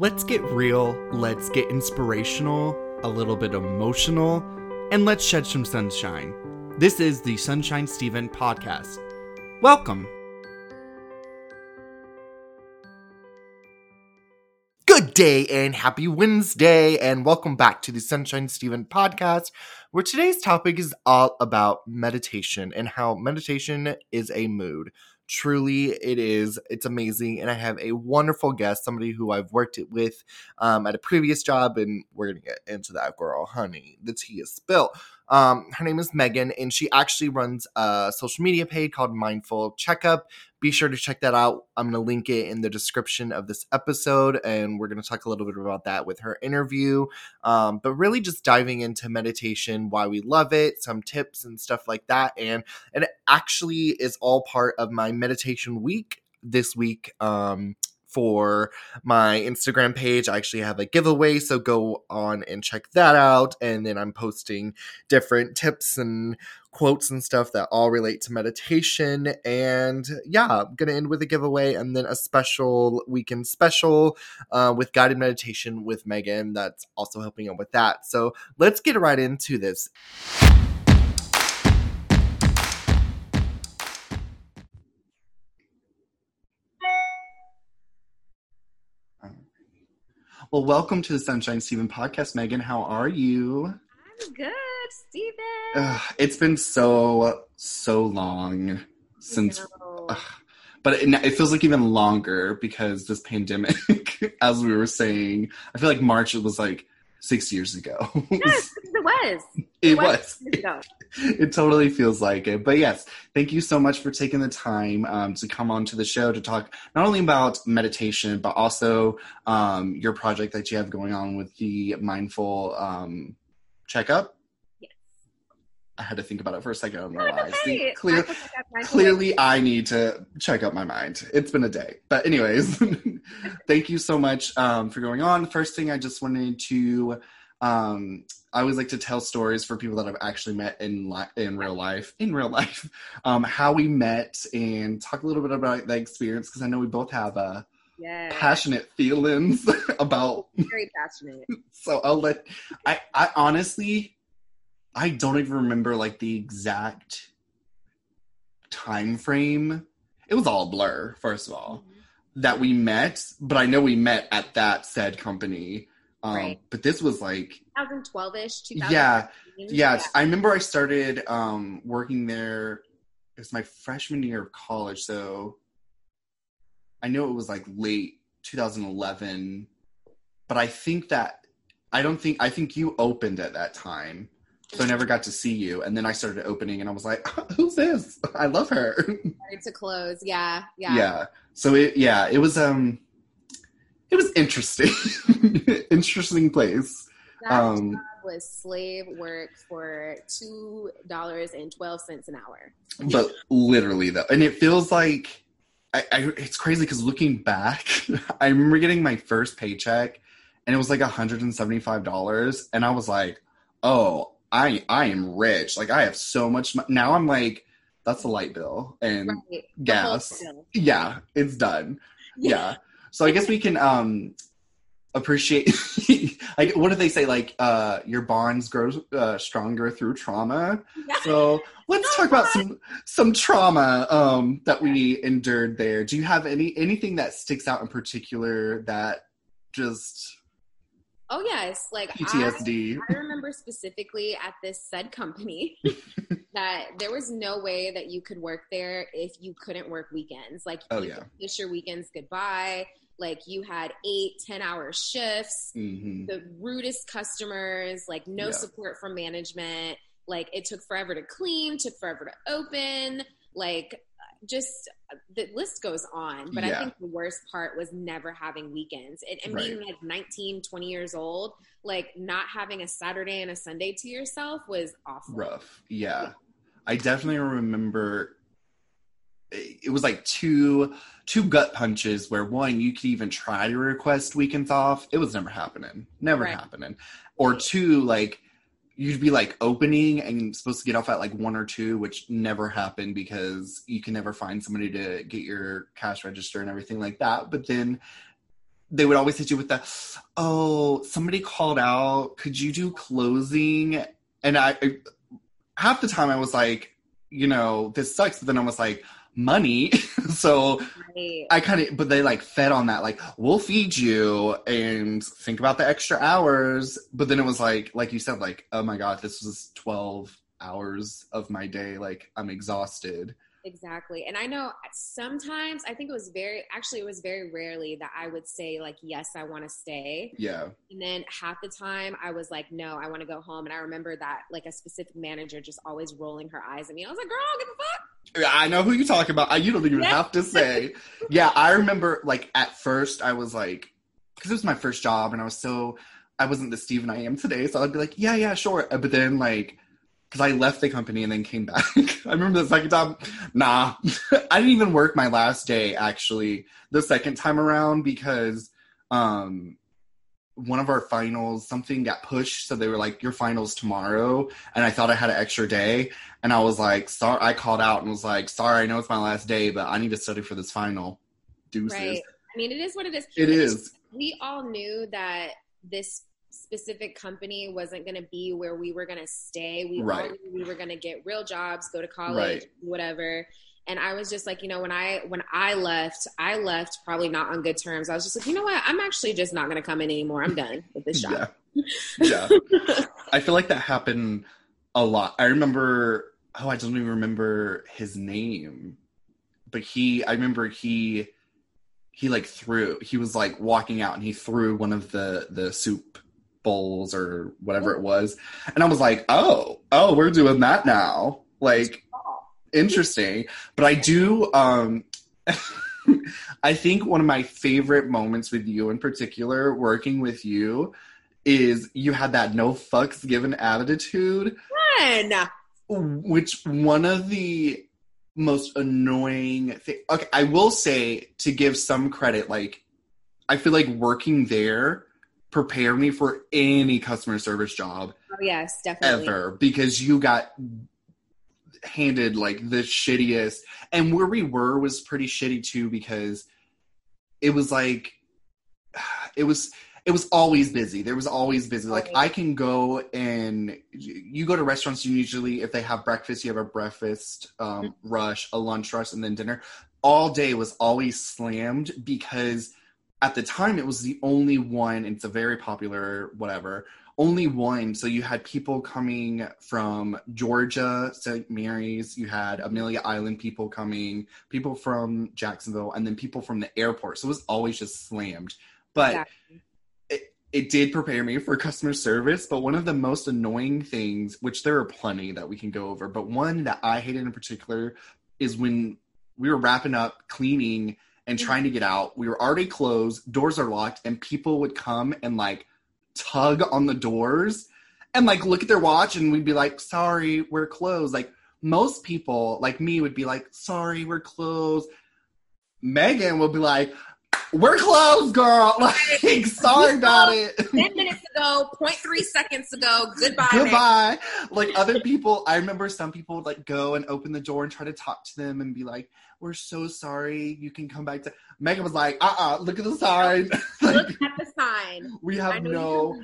Let's get real, let's get inspirational, a little bit emotional, and let's shed some sunshine. This is the Sunshine Steven podcast. Welcome. Good day and happy Wednesday, and welcome back to the Sunshine Steven podcast, where today's topic is all about meditation and how meditation is a mood. Truly, it is. It's amazing. And I have a wonderful guest, somebody who I've worked it with um, at a previous job, and we're going to get into that girl, honey. The tea is spilled. Um, her name is Meagan, and she actually runs a social media page called Mindful Checkup. Be sure to check that out. I'm going to link it in the description of this episode, and we're going to talk a little bit about that with her interview. Um, but really, just diving into meditation, why we love it, some tips and stuff like that. And and it actually is all part of my meditation week this week. Um, for my Instagram page. I actually have a giveaway, so go on and check that out. And then I'm posting different tips and quotes and stuff that all relate to meditation. And yeah, I'm gonna end with a giveaway and then a special weekend special uh, with guided meditation with Meagan that's also helping out with that. So let's get right into this. Well, welcome to the Sunshine Steven podcast, Meagan. How are you? I'm good, Steven. Ugh, it's been so so long since, ugh, but it, it feels like even longer because this pandemic, as we were saying, I feel like March it was like six years ago. yes, it was. It, it was. was. It totally feels like it. But yes, thank you so much for taking the time um, to come on to the show to talk not only about meditation, but also um, your project that you have going on with the mindful um, checkup. I had to think about it for a second. I. See, clear, clearly, I need to check up my mind. It's been a day. But, anyways, thank you so much um, for going on. First thing, I just wanted to um, I always like to tell stories for people that I've actually met in li- in real life, in real life, um, how we met, and talk a little bit about the experience because I know we both have uh, yes. passionate feelings about. Very passionate. so I'll let. I I honestly, I don't even remember like the exact time frame. It was all blur, first of all, mm-hmm. that we met, but I know we met at that said company um, right. But this was like 2012 ish. Yeah, yeah, yeah. I remember I started um, working there. It was my freshman year of college, so I know it was like late 2011. But I think that I don't think I think you opened at that time, so I never got to see you. And then I started opening, and I was like, "Who's this? I love her." Ready to close, yeah, yeah, yeah. So it, yeah, it was um it was interesting, interesting place. That um, was slave work for two dollars and twelve cents an hour. But literally though, and it feels like I, I it's crazy because looking back, I remember getting my first paycheck, and it was like hundred and seventy five dollars, and I was like, oh, I I am rich. Like I have so much money. Now I'm like, that's a light bill and right. gas. Yeah, it's done. yeah. yeah. So I guess we can um appreciate like what do they say like uh your bonds grow uh, stronger through trauma so let's talk about some some trauma um that we endured there do you have any anything that sticks out in particular that just oh yes. Like ptsd I, I remember specifically at this said company that there was no way that you could work there if you couldn't work weekends. Like oh yeah. kiss your weekends goodbye. Like you had eight ten hour shifts. Mm-hmm. the rudest customers like no yeah. support from management. Like it took forever to clean took forever to open. Like just the list goes on but yeah. i think the worst part was never having weekends and, and right. being like 19 20 years old like not having a saturday and a sunday to yourself was awful rough yeah. yeah. i definitely remember it was like two two gut punches where one you could even try to request weekends off it was never happening never right. happening or two like you'd be like opening and supposed to get off at like one or two which never happened because you can never find somebody to get your cash register and everything like that but then they would always hit you with the, oh, somebody called out. Could you do closing? And I, I half the time I was like, you know, this sucks. But then I was like, money. so right. I kind of, but they like fed on that, like, we'll feed you and think about the extra hours. But then it was like, like you said, like, oh my God, this was 12 hours of my day. Like, I'm exhausted. Exactly. And I know sometimes I think it was very actually it was very rarely that I would say like yes, I want to stay. Yeah. And then half the time I was like no, I want to go home and I remember that like a specific manager just always rolling her eyes at me. I was like, "Girl, get the fuck." I know who you're talking about. I, you don't even have to say. yeah, I remember like at first I was like cuz it was my first job and I was so I wasn't the Steven I am today, so I'd be like, "Yeah, yeah, sure." But then like because I left the company and then came back. I remember the second time, nah, I didn't even work my last day actually the second time around because um, one of our finals, something got pushed. So they were like, your finals tomorrow. And I thought I had an extra day. And I was like, sorry, I called out and was like, sorry, I know it's my last day, but I need to study for this final. Deuces. Right. I mean, it is what it is. It is. We all knew that this specific company wasn't going to be where we were going to stay. We right. we were going to get real jobs, go to college, right. whatever. And I was just like, you know, when I when I left, I left probably not on good terms. I was just like, you know what? I'm actually just not going to come in anymore. I'm done with this job. Yeah. yeah. I feel like that happened a lot. I remember oh, I don't even remember his name. But he I remember he he like threw he was like walking out and he threw one of the the soup bowls or whatever it was. And I was like, oh, oh, we're doing that now. Like, interesting. But I do, um, I think one of my favorite moments with you in particular, working with you, is you had that no fucks given attitude. Fun. Which one of the most annoying thing okay i will say to give some credit like i feel like working there prepare me for any customer service job. Oh, yes, definitely. Ever because you got handed like the shittiest and where we were was pretty shitty too because it was like it was it was always busy there was always busy like i can go and you go to restaurants usually if they have breakfast you have a breakfast um, mm-hmm. rush a lunch rush and then dinner all day was always slammed because at the time it was the only one it's a very popular whatever only one so you had people coming from georgia st mary's you had amelia island people coming people from jacksonville and then people from the airport. So it was always just slammed. But exactly. it, it did prepare me for customer service but one of the most annoying things which there are plenty that we can go over but one that i hated in particular is when we were wrapping up cleaning and mm-hmm. trying to get out. We were already closed, doors are locked, and people would come and like tug on the doors and like look at their watch and we'd be like, sorry, we're closed. Like most people, like me, would be like, sorry, we're closed. Meagan would be like, we're closed, girl. Like, sorry about it. 10 minutes ago, 0.3 seconds ago, goodbye. Goodbye. Like, other people, I remember some people would like go and open the door and try to talk to them and be like, we're so sorry. You can come back to. Meagan was like, uh uh look at the sign. like, look at the sign. We have no.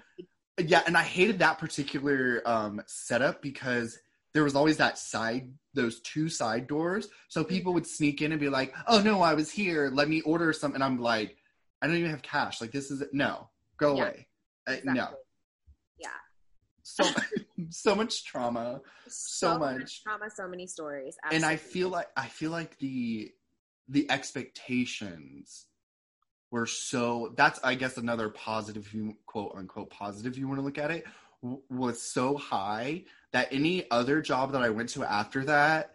Yeah, and I hated that particular um, setup because there was always that side, those two side doors. So people would sneak in and be like, oh no, I was here. Let me order something. I'm like, I don't even have cash. Like, this is, no, go yeah, away. Exactly. Uh, no. So, so much trauma. So, so much. much. trauma, so many stories. Absolutely. And I feel like, I feel like the, the expectations were so that's i guess another positive quote unquote positive you want to look at it was so high that any other job that I went to after that,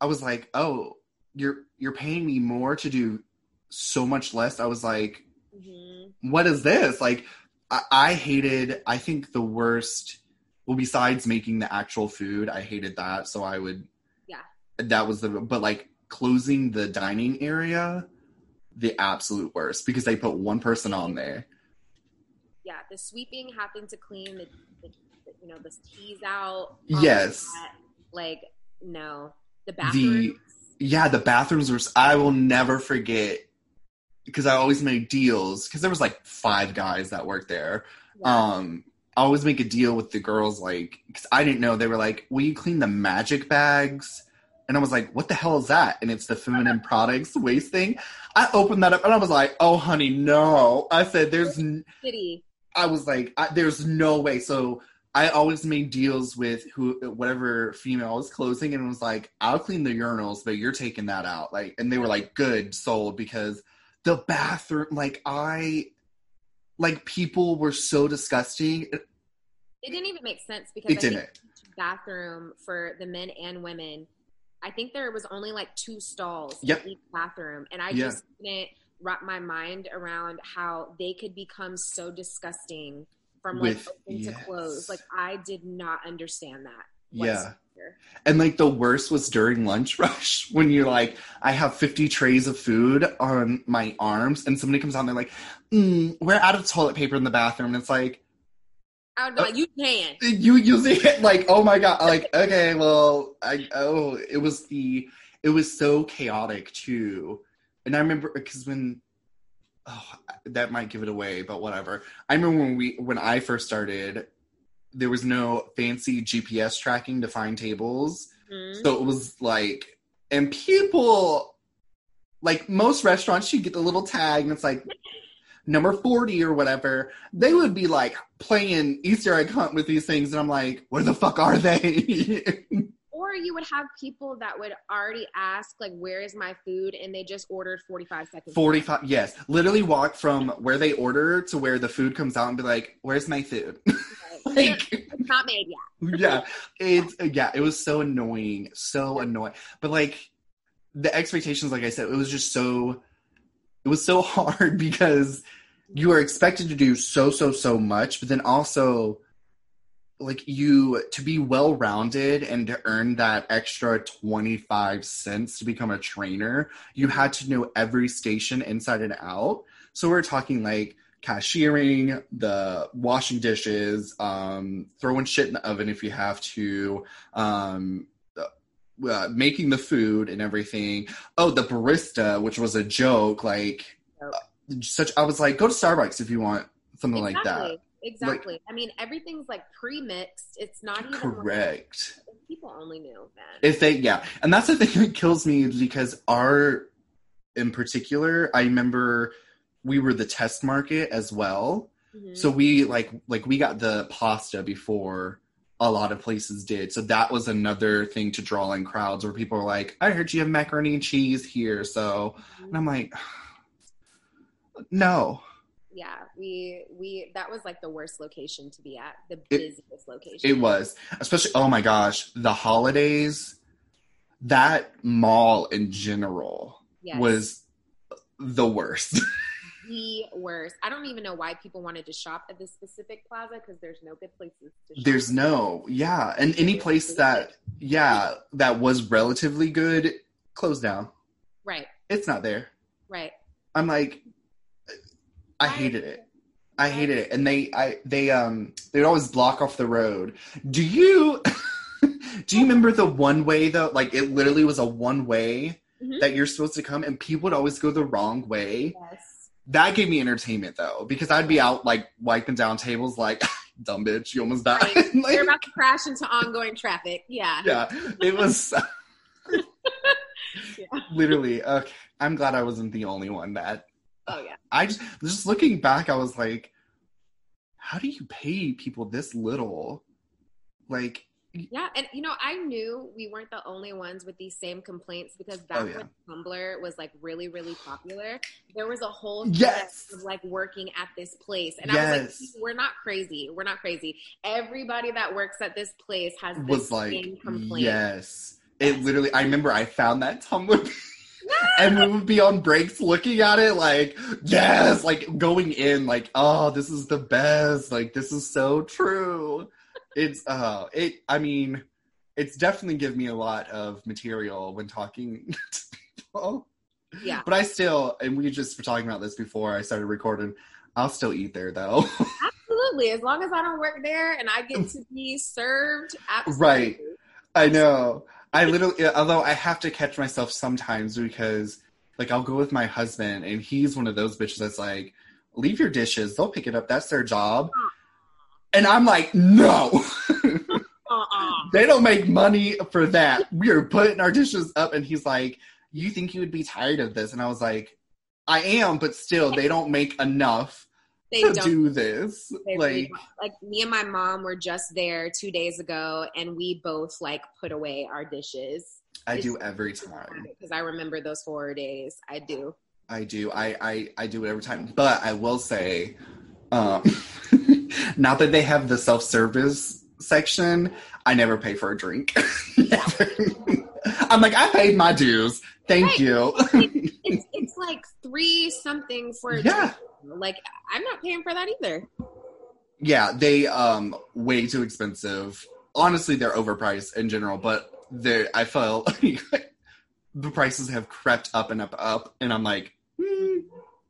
I was like, oh, you're you're paying me more to do so much less. I was like, mm-hmm. what is this? Like, I, I hated. I think the worst. Well, besides making the actual food, I hated that. So I would. Yeah. That was the. But like closing the dining area, the absolute worst because they put one person on there yeah, the sweeping happened to clean the, the, the you know the teas out. Yes. Like no, the bathrooms. The, yeah, the bathrooms were. I will never forget because I always made deals because there was like five guys that worked there. Um, I always make a deal with the girls, like because I didn't know they were like, "Will you clean the magic bags?" And I was like, "What the hell is that?" And it's the feminine products waste thing. I opened that up and I was like, "Oh, honey, no!" I said, "There's." City. I was like, I, "There's no way." So I always made deals with who whatever female was closing and was like, I'll clean the urinals, but you're taking that out. Like and they were like, good, sold because the bathroom like I like people were so disgusting. It didn't even make sense because it I didn't. bathroom for the men and women. I think there was only like two stalls yep. in each bathroom. And I yeah. just didn't wrap my mind around how they could become so disgusting from like With, open yes. to close. Like I did not understand that. Yeah. And like the worst was during lunch rush when you're like, I have 50 trays of food on my arms, and somebody comes out and they're like, mm, we're out of toilet paper in the bathroom. And it's like, I would be like, you can. You using it like, oh my god, like, okay, well, I oh, it was the it was so chaotic too. And I remember because when oh, that might give it away, but whatever. I remember when we when I first started, there was no fancy GPS tracking to find tables. Mm-hmm. So it was like and people like most restaurants you get the little tag and it's like number 40 or whatever. They would be like playing Easter egg hunt with these things and I'm like, where the fuck are they? or you would have people that would already ask like where is my food and they just ordered 45 seconds 45 later. yes literally walk from where they order to where the food comes out and be like where's my food like it's not made yet. yeah it's uh, yeah it was so annoying so annoying. But like the expectations like i said it was just so it was so hard because you are expected to do so so so much but then also like you to be well rounded and to earn that extra 25 cents to become a trainer you had to know every station inside and out. So we're talking like cashiering the washing dishes um throwing shit in the oven if you have to um uh, making the food and everything oh the barista which was a joke like uh, such i was like go to starbucks if you want something exactly. like that Exactly. Like, I mean, everything's like pre-mixed. It's not even correct. Like, people only knew that. If they, yeah, and that's the thing that kills me because our, in particular, I remember we were the test market as well. Mm-hmm. So we like like we got the pasta before a lot of places did. So that was another thing to draw in crowds where people were like, I heard you have macaroni and cheese here. So, mm-hmm. and I'm like, no, yeah we we that was like the worst location to be at the busiest it, location it was especially oh my gosh the holidays that mall in general yes. was the worst the worst i don't even know why people wanted to shop at this specific plaza because there's no good places to shop there's no yeah and any place that yeah that was relatively good closed down right it's not there right i'm like I hated it. I hated it. And they I they um they would always block off the road. Do you do you remember the one way though? Like it literally was a one way mm-hmm. that you're supposed to come and people would always go the wrong way. Yes. That gave me entertainment though, because I'd be out like wiping down tables like dumb bitch, you almost died. Right. like, You're about to crash into ongoing traffic. Yeah. Yeah. It was yeah. literally okay. I'm glad I wasn't the only one that Oh yeah. I just just looking back, I was like, how do you pay people this little? Like yeah, and you know, I knew we weren't the only ones with these same complaints because back oh, yeah. when Tumblr was like really, really popular, there was a whole yes. of like working at this place, and yes. I was like, "We're not crazy. We're not crazy. Everybody that works at this place has this was like, same complaint." Yes, it literally. I remember I found that Tumblr and we would be on breaks looking at it like, yes, like going in, like, oh, this is the best. Like, this is so true. It's, uh, it, I mean, it's definitely given me a lot of material when talking to people. Yeah. But I still, and we just were talking about this before I started recording, I'll still eat there though. absolutely. As long as I don't work there and I get to be served, absolutely. Right. I know. I literally, although I have to catch myself sometimes because like I'll go with my husband, and he's one of those bitches that's like, leave your dishes, they'll pick it up. That's their job. And I'm like, no. uh-uh. they don't make money for that. We are putting our dishes up, and he's like, you think you would be tired of this? And I was like, I am, but still, they don't make enough they to don't do this. like, really like me and my mom were just there two days ago, and we both like put away our dishes. I it's do every time because I remember those four days. I do. I do. I I I do it every time. But I will say, um, not that they have the self service section. I never pay for a drink. I'm like, I paid my dues. Thank right. you. it's, it's like three something for a yeah. drink. Like I'm not paying for that either. Yeah, they um way too expensive. Honestly, they're overpriced in general, but they I felt the prices have crept up and up up, and I'm like, hmm,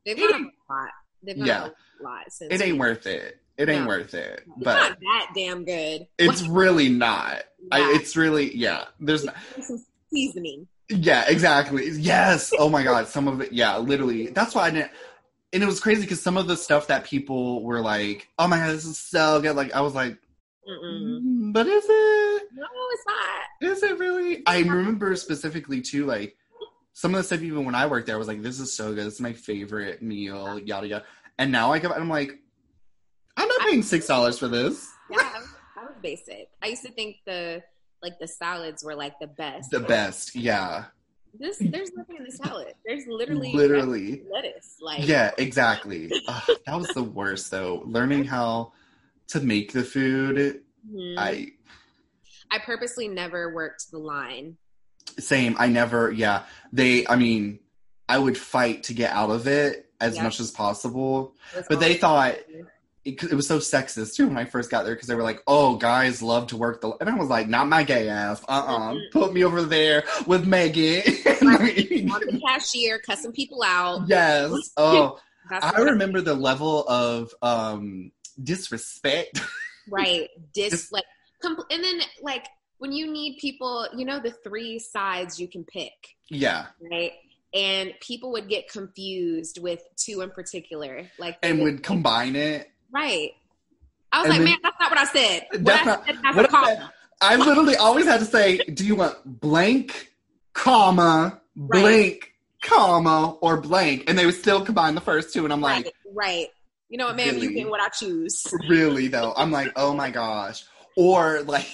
they've gone a lot. They've gone yeah, a lot since it ain't worth it. It ain't no. worth it. It's but not that damn good. It's really not. Yeah. I, it's really yeah. There's not, some seasoning. Yeah, exactly. Yes. Oh my god. Some of it. Yeah, literally. That's why I didn't. And it was crazy because some of the stuff that people were like, "Oh my god, this is so good!" Like I was like, Mm-mm. Mm, "But is it? No, it's not. Is it really?" I remember specifically too, like some of the stuff even when I worked there, I was like, "This is so good. This is my favorite meal." Yada yada. And now I go, and I'm like, I'm not paying six dollars for this. Yeah, I was, I was basic. I used to think the like the salads were like the best. The best, yeah. This there's nothing in the salad. There's literally literally lettuce. Like yeah, exactly. that was the worst though. Learning how to make the food. Mm-hmm. I I purposely never worked the line. Same. I never. Yeah. They. I mean, I would fight to get out of it as much as possible. But they thought it, it, was so sexist too when I first got there because they were like, "Oh, guys love to work the," and I was like, "Not my gay ass. Uh, uh-uh. uh Put me over there with Meagan on the cashier, cussing people out." Yes. Oh, I remember the level of um disrespect. right. Dis like, compl- and then like when you need people, you know, the three sides you can pick. Yeah. Right and people would get confused with two in particular like and would combine it Right. I was and like, then, man, that's not what I said. What that's I said, what I, I literally always had to say, do you want blank, comma, blank, right. comma, or blank? And they would still combine the first two. And I'm like, right. right. You know what, man? Really? You get what I choose. Really, though. I'm like, oh my gosh. Or like,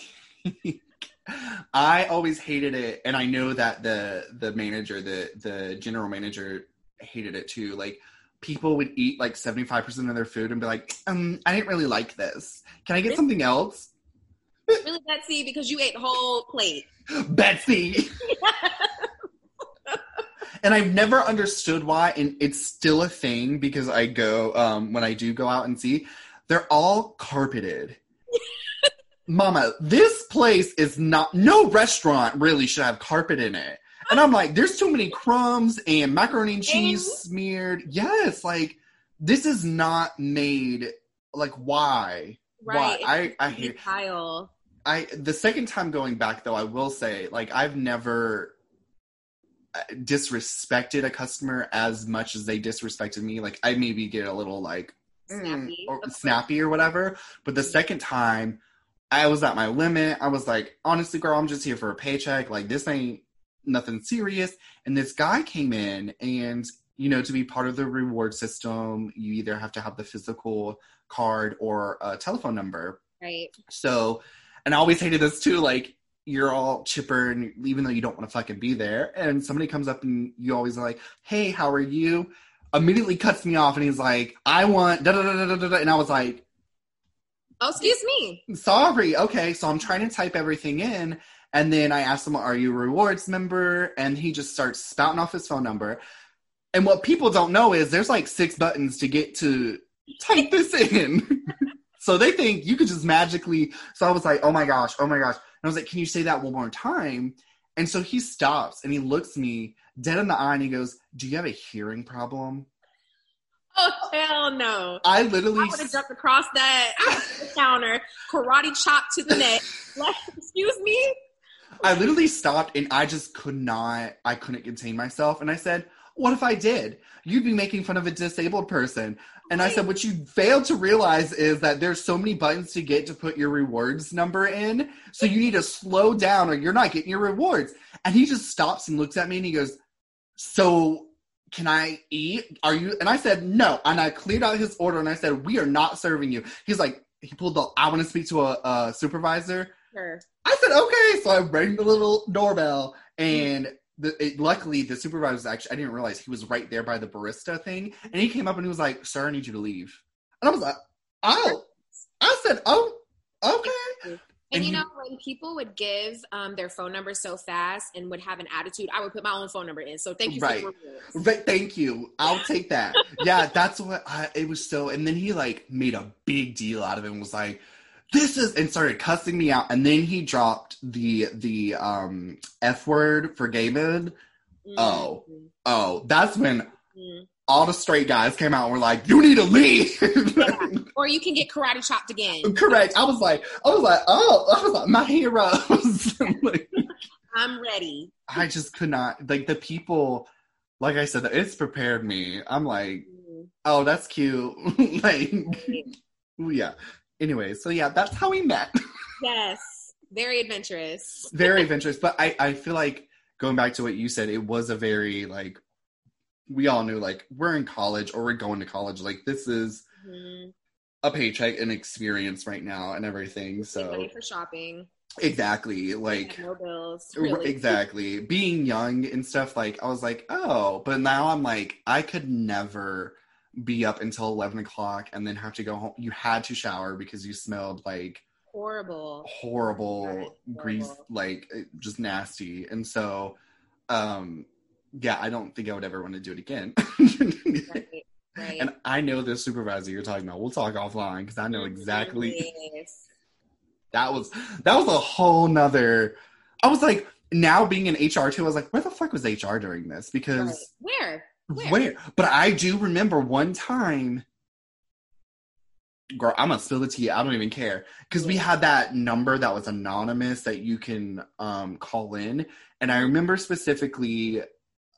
I always hated it. And I know that the the manager, the the general manager hated it too. Like, people would eat like 75% of their food and be like, um, I didn't really like this. Can I get something else? Really, Betsy, because you ate the whole plate. Betsy. and I've never understood why, and it's still a thing because I go, um, when I do go out and see, they're all carpeted. Mama, this place is not, no restaurant really should have carpet in it. And I'm like, there's too many crumbs and macaroni and cheese smeared. Yes, like this is not made. Like why? Right. Why? I I hate Kyle. I the second time going back though, I will say like I've never uh, disrespected a customer as much as they disrespected me. Like I maybe get a little like snappy, mm, or, snappy or whatever. But the second time, I was at my limit. I was like, honestly, girl, I'm just here for a paycheck. Like this ain't nothing serious. And this guy came in and you know, to be part of the reward system, you either have to have the physical card or a telephone number. Right. So, and I always hated this too. Like, you're all chipper, and even though you don't want to fucking be there, and somebody comes up and you always like, "Hey, how are you?" Immediately cuts me off, and he's like, "I want da da da da da da," and I was like, "Oh, excuse me." Sorry. Okay, so I'm trying to type everything in, and then I asked him, Are you a rewards member? And he just starts spouting off his phone number. And what people don't know is there's like six buttons to get to type this in. so they think you could just magically. So I was like, Oh my gosh, oh my gosh. And I was like, Can you say that one more time? And so he stops and he looks me dead in the eye and he goes, Do you have a hearing problem? Oh hell no! I literally I would have jumped across that counter, karate chop to the neck. Like, excuse me. I literally stopped and I just could not, I couldn't contain myself. And I said, what if I did? You'd be making fun of a disabled person. And I said, what you failed to realize is that there's so many buttons to get to put your rewards number in. So you need to slow down or you're not getting your rewards. And he just stops and looks at me and he goes, so can I eat? Are you? And I said, no. And I cleared out his order and I said, we are not serving you. He's like, he pulled the, I want to speak to a, a supervisor. Sure. I said, okay. So I rang the little doorbell and the, it, luckily the supervisor actually, I didn't realize he was right there by the barista thing. And he came up and he was like, sir, I need you to leave. And I was like, oh, I said, oh, okay. And, you know, when people would give um, their phone number so fast and would have an attitude, I would put my own phone number in. So thank you right. right. Thank you. I'll take that. yeah, that's what I, it was so. And then he like made a big deal out of it and was like, this is and started cussing me out. And then he dropped the the um f word for gay men. Mm-hmm. oh. Oh that's when mm-hmm. all the straight guys came out and were like you need to leave. Yeah. or you can get karate chopped again. Correct. I was like i was like oh i was like my heroes like, i'm ready. I just could not like the people like i said it's prepared me. I'm like mm-hmm. oh that's cute. Like yeah anyway, so yeah, that's how we met. yes, very adventurous. very adventurous, but I I feel like going back to what you said, it was a very like we all knew like we're in college or we're going to college. Like this is mm-hmm. a paycheck, and experience right now, and everything. So money for shopping. Exactly. Like no bills. Really. Exactly. Being young and stuff, like I was like, oh, but now I'm like, I could never be up until 11 o'clock and then have to go home. You had to shower because you smelled like horrible, horrible, horrible. grease, like just nasty. And so, um, yeah, I don't think I would ever want to do it again. right, right. And I know the supervisor you're talking about. We'll talk offline because I know exactly. Yes. That was that was a whole nother. I was like, now being in HR too, I was like, where the fuck was HR during this? Because right. where where? Where? But I do remember one time. Girl, I'm gonna spill it to you. I don't even care because we had that number that was anonymous that you can um, call in, and I remember specifically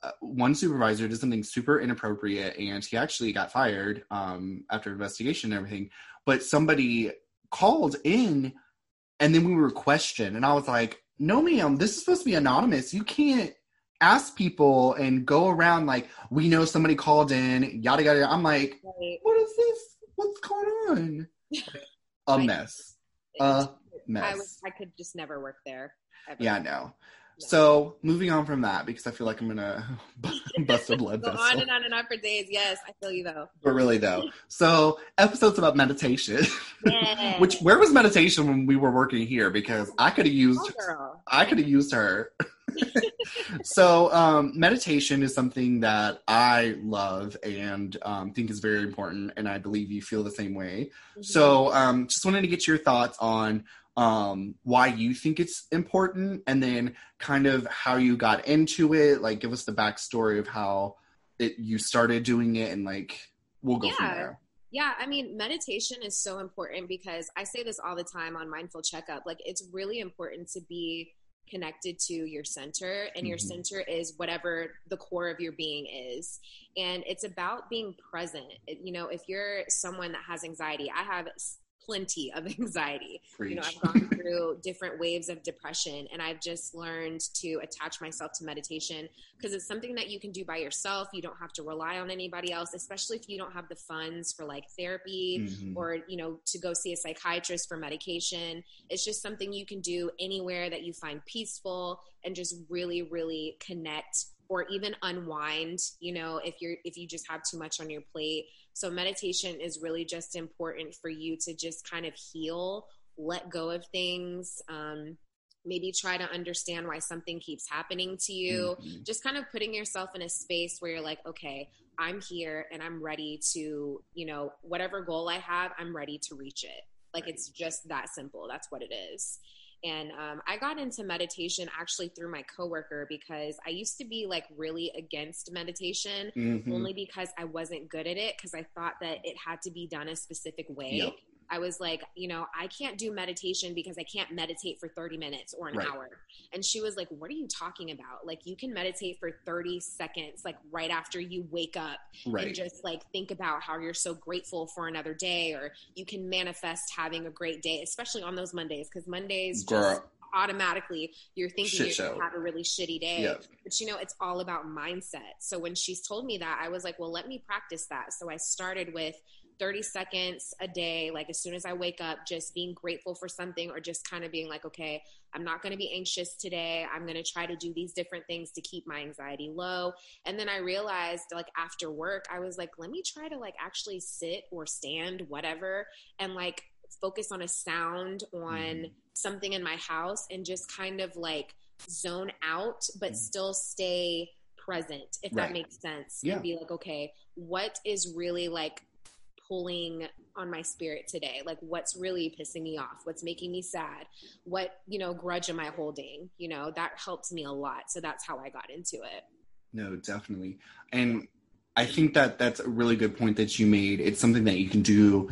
uh, one supervisor did something super inappropriate, and he actually got fired um, after investigation and everything. But somebody called in, and then we were questioned, and I was like, "No, ma'am, this is supposed to be anonymous. You can't." Ask people and go around like we know somebody called in yada yada i'm like right. what is this? What's going on? A mess. a mess I, was, I could just never work there ever. yeah no so moving on from that, because I feel like I'm gonna bust a blood Go vessel. on and on and on for days. Yes, I feel you though. But really though, so episodes about meditation. Yeah. Which where was meditation when we were working here? Because I could have used, oh, I could have used her. so um, meditation is something that I love and um, think is very important, and I believe you feel the same way. Mm-hmm. So um, just wanted to get your thoughts on um, why you think it's important, and then kind of how you got into it. Like, give us the backstory of how it you started doing it, and like we'll go yeah. from there. Yeah, I mean, meditation is so important because I say this all the time on Mindful Checkup. Like, it's really important to be connected to your center and your mm-hmm. center is whatever the core of your being is and it's about being present you know if you're someone that has anxiety i have plenty of anxiety. Preach. You know, I've gone through different waves of depression and I've just learned to attach myself to meditation because it's something that you can do by yourself. You don't have to rely on anybody else, especially if you don't have the funds for like therapy mm-hmm. or, you know, to go see a psychiatrist for medication. It's just something you can do anywhere that you find peaceful and just really, really connect or even unwind, you know, if you're if you just have too much on your plate so meditation is really just important for you to just kind of heal, let go of things. Um, maybe try to understand why something keeps happening to you. Mm-hmm. Just kind of putting yourself in a space where you're like, okay, I'm here and I'm ready to, you know, whatever goal I have, I'm ready to reach it. Like right. it's just that simple. That's what it is. And um, I got into meditation actually through my coworker because I used to be like really against meditation mm-hmm. only because I wasn't good at it because I thought that it had to be done a specific way. Yep. I was like, you know, I can't do meditation because I can't meditate for 30 minutes or an right. hour. And she was like, What are you talking about? Like, you can meditate for 30 seconds, like right after you wake up, right. and just like think about how you're so grateful for another day, or you can manifest having a great day, especially on those Mondays, because Mondays just automatically you're thinking Shit you're gonna have a really shitty day. But you know, it's all about mindset. So when she's told me that, I was like, well, let me practice that. So I started with 30 seconds a day, like as soon as I wake up, just being grateful for something or just kind of being like, okay, I'm not going to be anxious today. I'm going to try to do these different things to keep my anxiety low. And then I realized, like, after work, I was like, let me try to, like, actually sit or stand, whatever, and like focus on a sound, on mm-hmm. something in my house, and just kind of like zone out, but mm-hmm. still stay present, if right. that makes sense. Yeah. And be like, okay, what is really like pulling on my spirit today? Like what's really pissing me off? What's making me sad? What, you know, grudge am I holding? You know, that helps me a lot. So that's how I got into it. No, definitely. And I think that that's a really good point that you made. It's something that you can do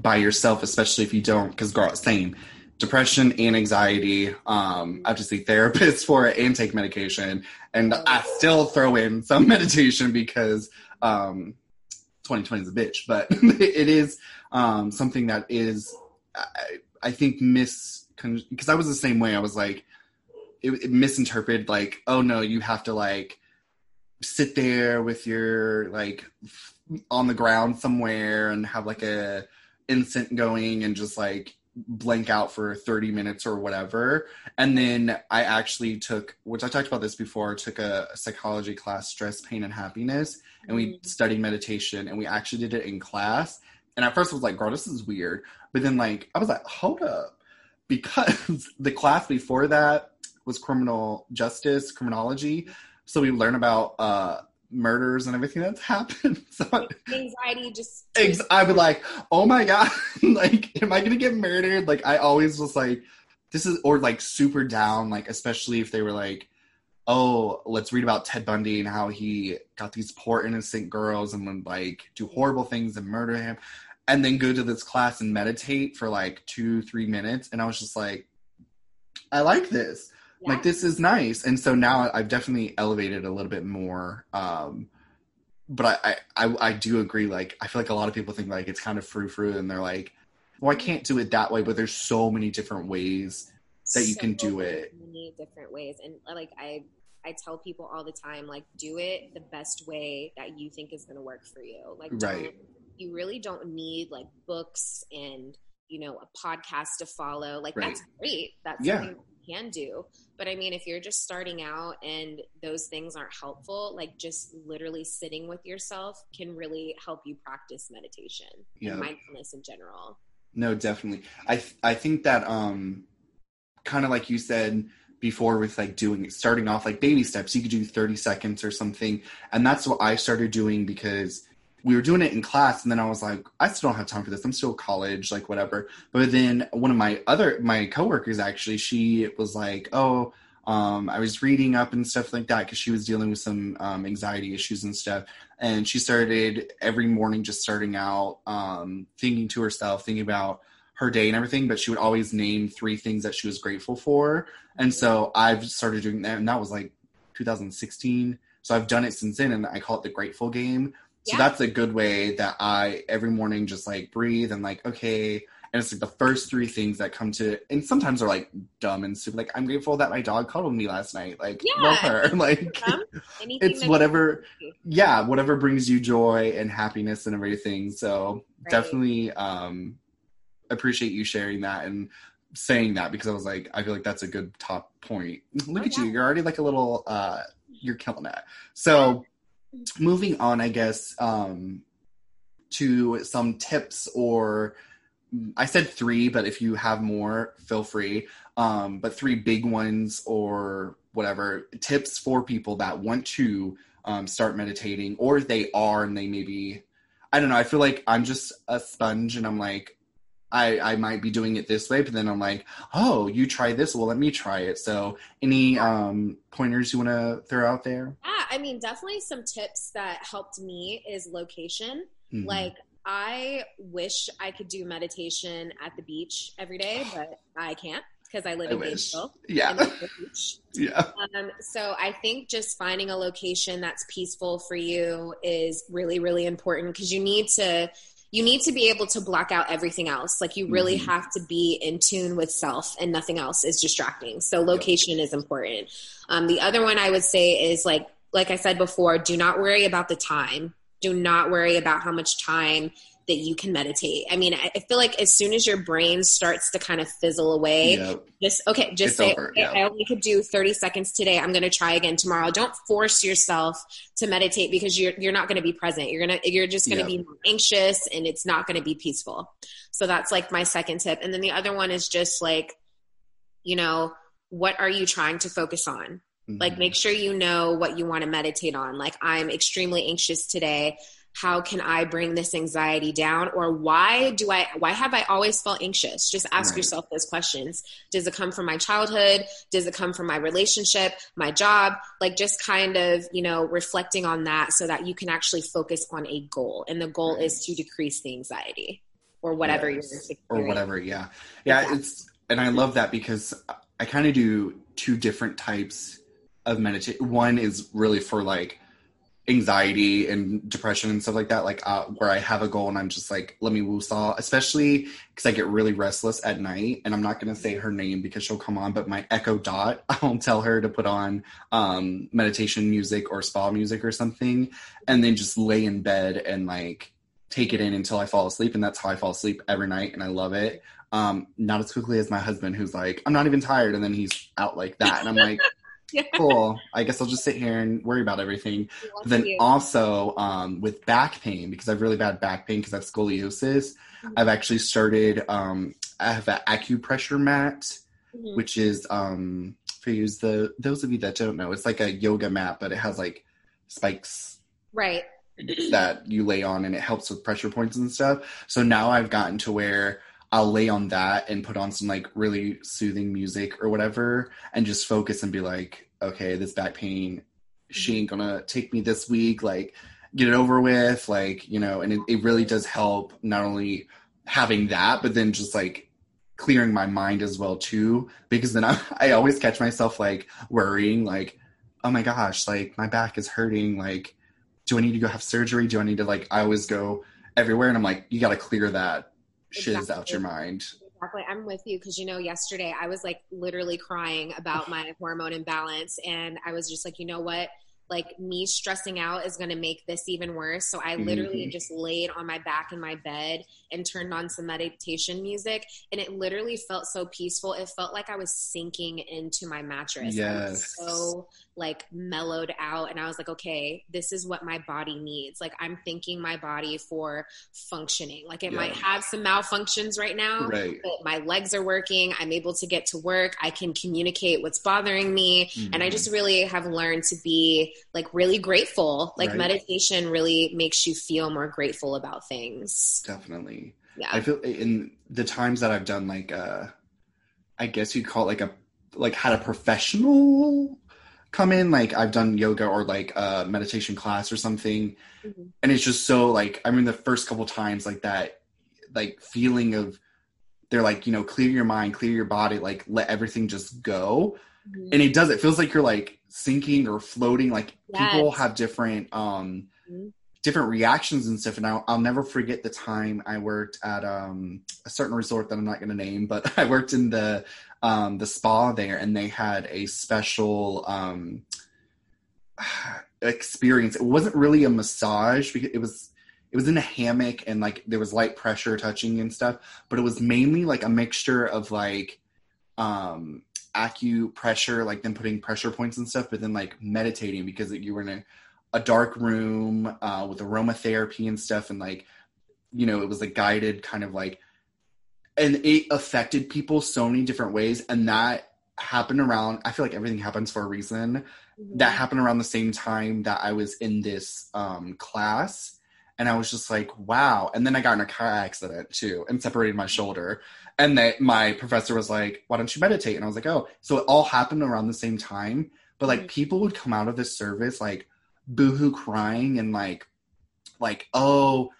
by yourself, especially if you don't, because girl, same depression and anxiety. Um, I have to see therapists for it and take medication, and I still throw in some meditation because um, 2020 is a bitch, but it is um, something that is, I, I think, mis because I was the same way. I was like, it, it misinterpreted like, oh no, you have to like sit there with your like on the ground somewhere and have like a incense going and just like blank out for 30 minutes or whatever. And then I actually took, which I talked about this before, took a, psychology class, stress, pain, and happiness. And we mm-hmm. studied meditation and we actually did it in class. And at first I was like, girl, this is weird. But then like, I was like, hold up. Because the class before that was criminal justice, criminology. So we learn about uh, murders and everything that's happened. So anxiety just I would like, oh my god, like, am I gonna get murdered? Like, I always was like, this is or like super down, like especially if they were like, oh, let's read about Ted Bundy and how he got these poor innocent girls and would like do horrible things and murder him, and then go to this class and meditate for like two, three minutes, and I was just like, I like this yeah. like this is nice. And so now i've definitely elevated a little bit more um but I, I i do agree like i feel like a lot of people think like it's kind of frou frou and they're like well i can't do it that way but there's so many different ways that you so can do it. many different ways. And like i i tell people all the time like do it the best way that you think is going to work for you. Like right. you really don't need like books and you know a podcast to follow. Like right. that's great. That's yeah. something can do. But I mean, if you're just starting out and those things aren't helpful, like just literally sitting with yourself can really help you practice meditation yeah. and mindfulness in general. No, definitely. I th- I think that um kind of like you said before with like doing starting off like baby steps, you could do 30 seconds or something. And that's what I started doing because we were doing it in class and then i was like i still don't have time for this. I'm still college like whatever. But then one of my other my coworkers actually she was like oh um, i was reading up and stuff like that because she was dealing with some um, anxiety issues and stuff. And she started every morning just starting out um, thinking to herself thinking about her day and everything but she would always name three things that she was grateful for. And so i've started doing that and that was like 2016 so i've done it since then and i call it the grateful game so yeah. that's a good way that I every morning just like breathe and like, okay. And it's like the first three things that come to, and sometimes they're like dumb and stupid. Like, I'm grateful that my dog cuddled me last night. Like, yeah, love her. Like, it's whatever, yeah, whatever brings you joy and happiness and everything. So right. definitely um, appreciate you sharing that and saying that because I was like, I feel like that's a good top point. Look oh, at yeah. you. You're already like a little, uh, you're killing it. So, moving on, I guess, um, to some tips or I said three, but if you have more, feel free. Um, but three big ones or whatever tips for people that want to um, start meditating or they are and they maybe, I don't know. I feel like I'm just a sponge and I'm like, I, I might be doing it this way, but then I'm like, oh, you try this. Well, let me try it. So, any um, pointers you want to throw out there? Yeah, I mean, definitely some tips that helped me is location. Mm-hmm. Like, I wish I could do meditation at the beach every day, but I can't because I live I in Gainesville. Yeah. yeah. Um, so I think just finding a location that's peaceful for you is really, really important because you need to you need to be able to block out everything else. Like you really mm-hmm. have to be in tune with self and nothing else is distracting. So location yep. is important. Um, the other one I would say is like, like I said before, do not worry about the time. Do not worry about how much time that you can meditate. I mean, I feel like as soon as your brain starts to kind of fizzle away, yep. just okay, just it's say, over, okay, I only could do 30 seconds today. I'm going to try again tomorrow. Don't force yourself to meditate because you're you're not going to be present. You're going to you're just going to yep. be anxious and it's not going to be peaceful. So that's like my second tip. And then the other one is just like you know, what are you trying to focus on? Mm-hmm. Like make sure you know what you want to meditate on. Like I'm extremely anxious today how can i bring this anxiety down? Or why do i why have i always felt anxious? Just ask right. yourself those questions. Does it come from my childhood? Does it come from my relationship my job? Like just kind of you know reflecting on that so that you can actually focus on a goal. And the goal right. is to decrease the anxiety or whatever yes. you're or whatever yeah. Yeah, yeah. it's and i love that because i kind of do two different types of meditation. One is really for like anxiety and depression and stuff like that like uh, where i have a goal and i'm just like let me woosah especially because i get really restless at night and i'm not going to say her name because she'll come on but my echo dot i'll tell her to put on um, meditation music or spa music or something and then just lay in bed and like take it in until i fall asleep and that's how i fall asleep every night and i love it. Um, not as quickly as my husband who's like i'm not even tired and then he's out like that and i'm like yeah. cool. I guess I'll just sit here and worry about everything. Then you. also um, with back pain, because I have really bad back pain because I have scoliosis, mm-hmm. I've actually started, um, I have an acupressure mat, mm-hmm. which is, um, for use the, those of you that don't know, it's like a yoga mat, but it has like spikes. Right. that you lay on and it helps with pressure points and stuff. So now I've gotten to where I'll lay on that and put on some like really soothing music or whatever and just focus and be like, okay, this back pain, she ain't gonna take me this week, like get it over with, like, you know, and it, it really does help not only having that, but then just like clearing my mind as well too. Because then I, I always catch myself like worrying, like, oh my gosh, like my back is hurting, like, do I need to go have surgery? Do I need to like I always go everywhere and I'm like, you gotta clear that shiz exactly. out your mind. Exactly. I'm with you because, you know, yesterday I was like literally crying about my hormone imbalance. And I was just like, you know what? like me stressing out is going to make this even worse. So I literally mm-hmm. just laid on my back in my bed and turned on some meditation music. And it literally felt so peaceful. It felt like I was sinking into my mattress. Yes. so like mellowed out. And I was like, okay, this is what my body needs. Like I'm thanking my body for functioning. Like it yeah. might have some malfunctions right now, right. but my legs are working. I'm able to get to work. I can communicate what's bothering me. Mm-hmm. And I mm-hmm. just really have learned to be like really grateful. Like right. meditation really makes you feel more grateful about things. Definitely. Yeah. I feel in the times that I've done like uh I guess you'd call it like a like had a professional come in like I've done yoga or like a meditation class or something mm-hmm. and it's just so like I mean the first couple times like that like feeling of they're like you know clear your mind clear your body like let everything just go mm-hmm. and it does it feels like you're like sinking or floating like yes. people have different um mm-hmm. different reactions and stuff and I'll, I'll never forget the time i worked at um a certain resort that i'm not going to name but i worked in the um the spa there and they had a special um experience. It wasn't really a massage because it was it was in a hammock and like there was light pressure touching and stuff but it was mainly like a mixture of like um acupressure, like them putting pressure points and stuff, but then like meditating because you were in a, a dark room uh, with aromatherapy and stuff, and like you know it was a guided kind of like, and it affected people so many different ways, and that happened around. I feel like everything happens for a reason. Mm-hmm. That happened around the same time that I was in this um, class and I was just like, wow. And then I got in a car accident too and separated my shoulder. And that my professor was like, why don't you meditate? And I was like, oh, so it all happened around the same time. But like mm-hmm. people would come out of this service like boohoo crying and like, like, oh,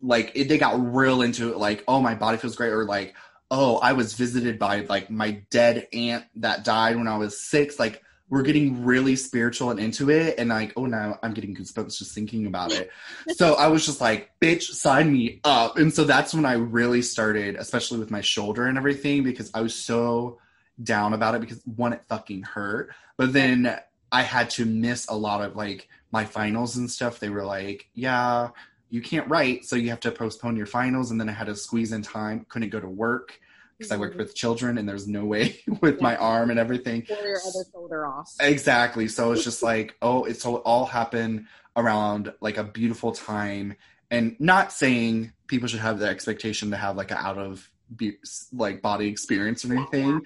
like it, they got real into it like oh my body feels great or like oh i was visited by like my dead aunt that died when i was six. Like we're getting really spiritual and into it and like oh now i'm getting goosebumps just thinking about it. So i was just like bitch sign me up. And so that's when i really started especially with my shoulder and everything because i was so down about it because one it fucking hurt but then i had to miss a lot of like my finals and stuff. They were like yeah you can't write so you have to postpone your finals and then i had to squeeze in time couldn't go to work because mm-hmm. I worked with children and there's no way with yeah. my arm and everything. Pull your other shoulder off. Exactly. So it's just like, oh, it's so it all happened around like a beautiful time. And not saying people should have the expectation to have like an out of be- like body experience or anything, yeah.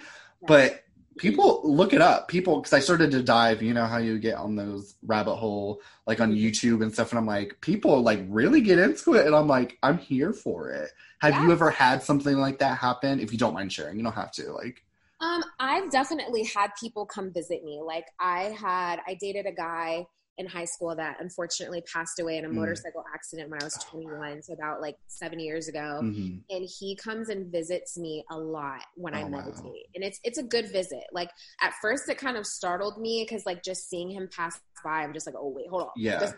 but people look it up people because i started to dive you know how you get on those rabbit hole like on youtube and stuff and i'm like people like really get into it and i'm like i'm here for it have yeah. you ever had something like that happen? If you don't mind sharing, you don't have to. Like, um, I've definitely had people come visit me. Like, I had, I dated a guy in high school that unfortunately passed away in a mm. motorcycle accident when I was 21, so about like seven years ago. Mm-hmm. And he comes and visits me a lot when oh, I meditate, wow. and it's it's a good visit. Like at first, it kind of startled me because like just seeing him pass by, I'm just like, oh wait, hold on, yeah, this,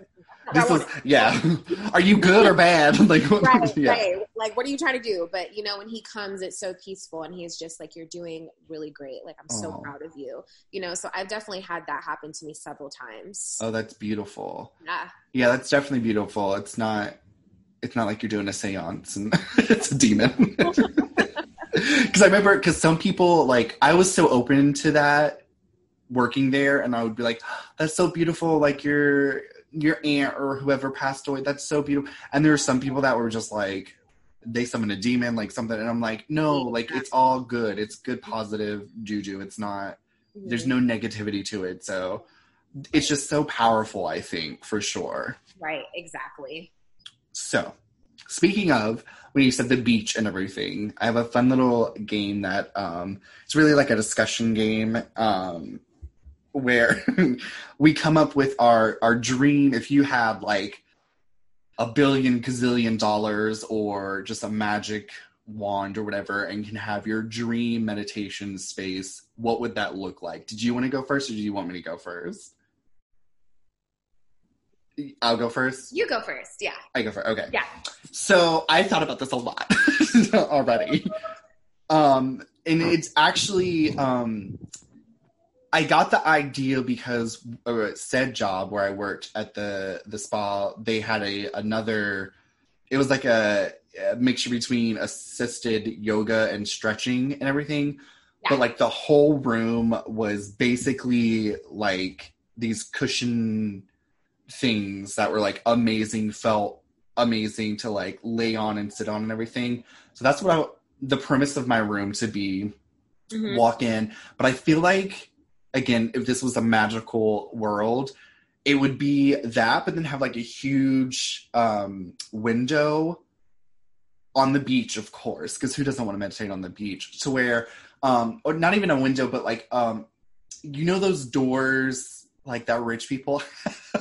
this was, yeah. Are you good or bad? like, right, yeah. right. Like, what are you trying to do? But you know, when he comes, it's so peaceful, and he's just like, you're doing really great. Like, I'm so oh. proud of you. You know, so I've definitely had that happen to me several times. Oh, that's beautiful. Yeah. Yeah, that's definitely beautiful. It's not it's not like you're doing a seance and it's a demon. Because I remember, because some people, like, I was so open to that working there, and I would be like, that's so beautiful. Like, your your aunt or whoever passed away, that's so beautiful. And there were some people that were just like, they summon a demon, like something. And I'm like, no, like, it's all good. It's good, positive juju. It's not, there's no negativity to it. So, it's just so powerful, I think, for sure. Right, exactly. So, speaking of when you said the beach and everything, I have a fun little game that um, it's really like a discussion game um, where we come up with our our dream. If you had like a billion gazillion dollars or just a magic wand or whatever and can have your dream meditation space, what would that look like? Did you want to go first or do you want me to go first? I'll go first. You go first. Yeah. I go first. Okay. Yeah. So I thought about this a lot already. Um, and it's actually um, I got the idea because uh, said job where I worked at the the spa, they had a another. It was like a, a mixture between assisted yoga and stretching and everything, yeah. but like the whole room was basically like these cushion things that were like amazing, felt amazing to like lay on and sit on and everything. So that's what I, the premise of my room to be. Mm-hmm. Walk in, but I feel like again, if this was a magical world, it would be that, but then have like a huge um, window on the beach, of course, because who doesn't want to meditate on the beach? To where, um, or not even a window, but like, um, you know, those doors like that rich people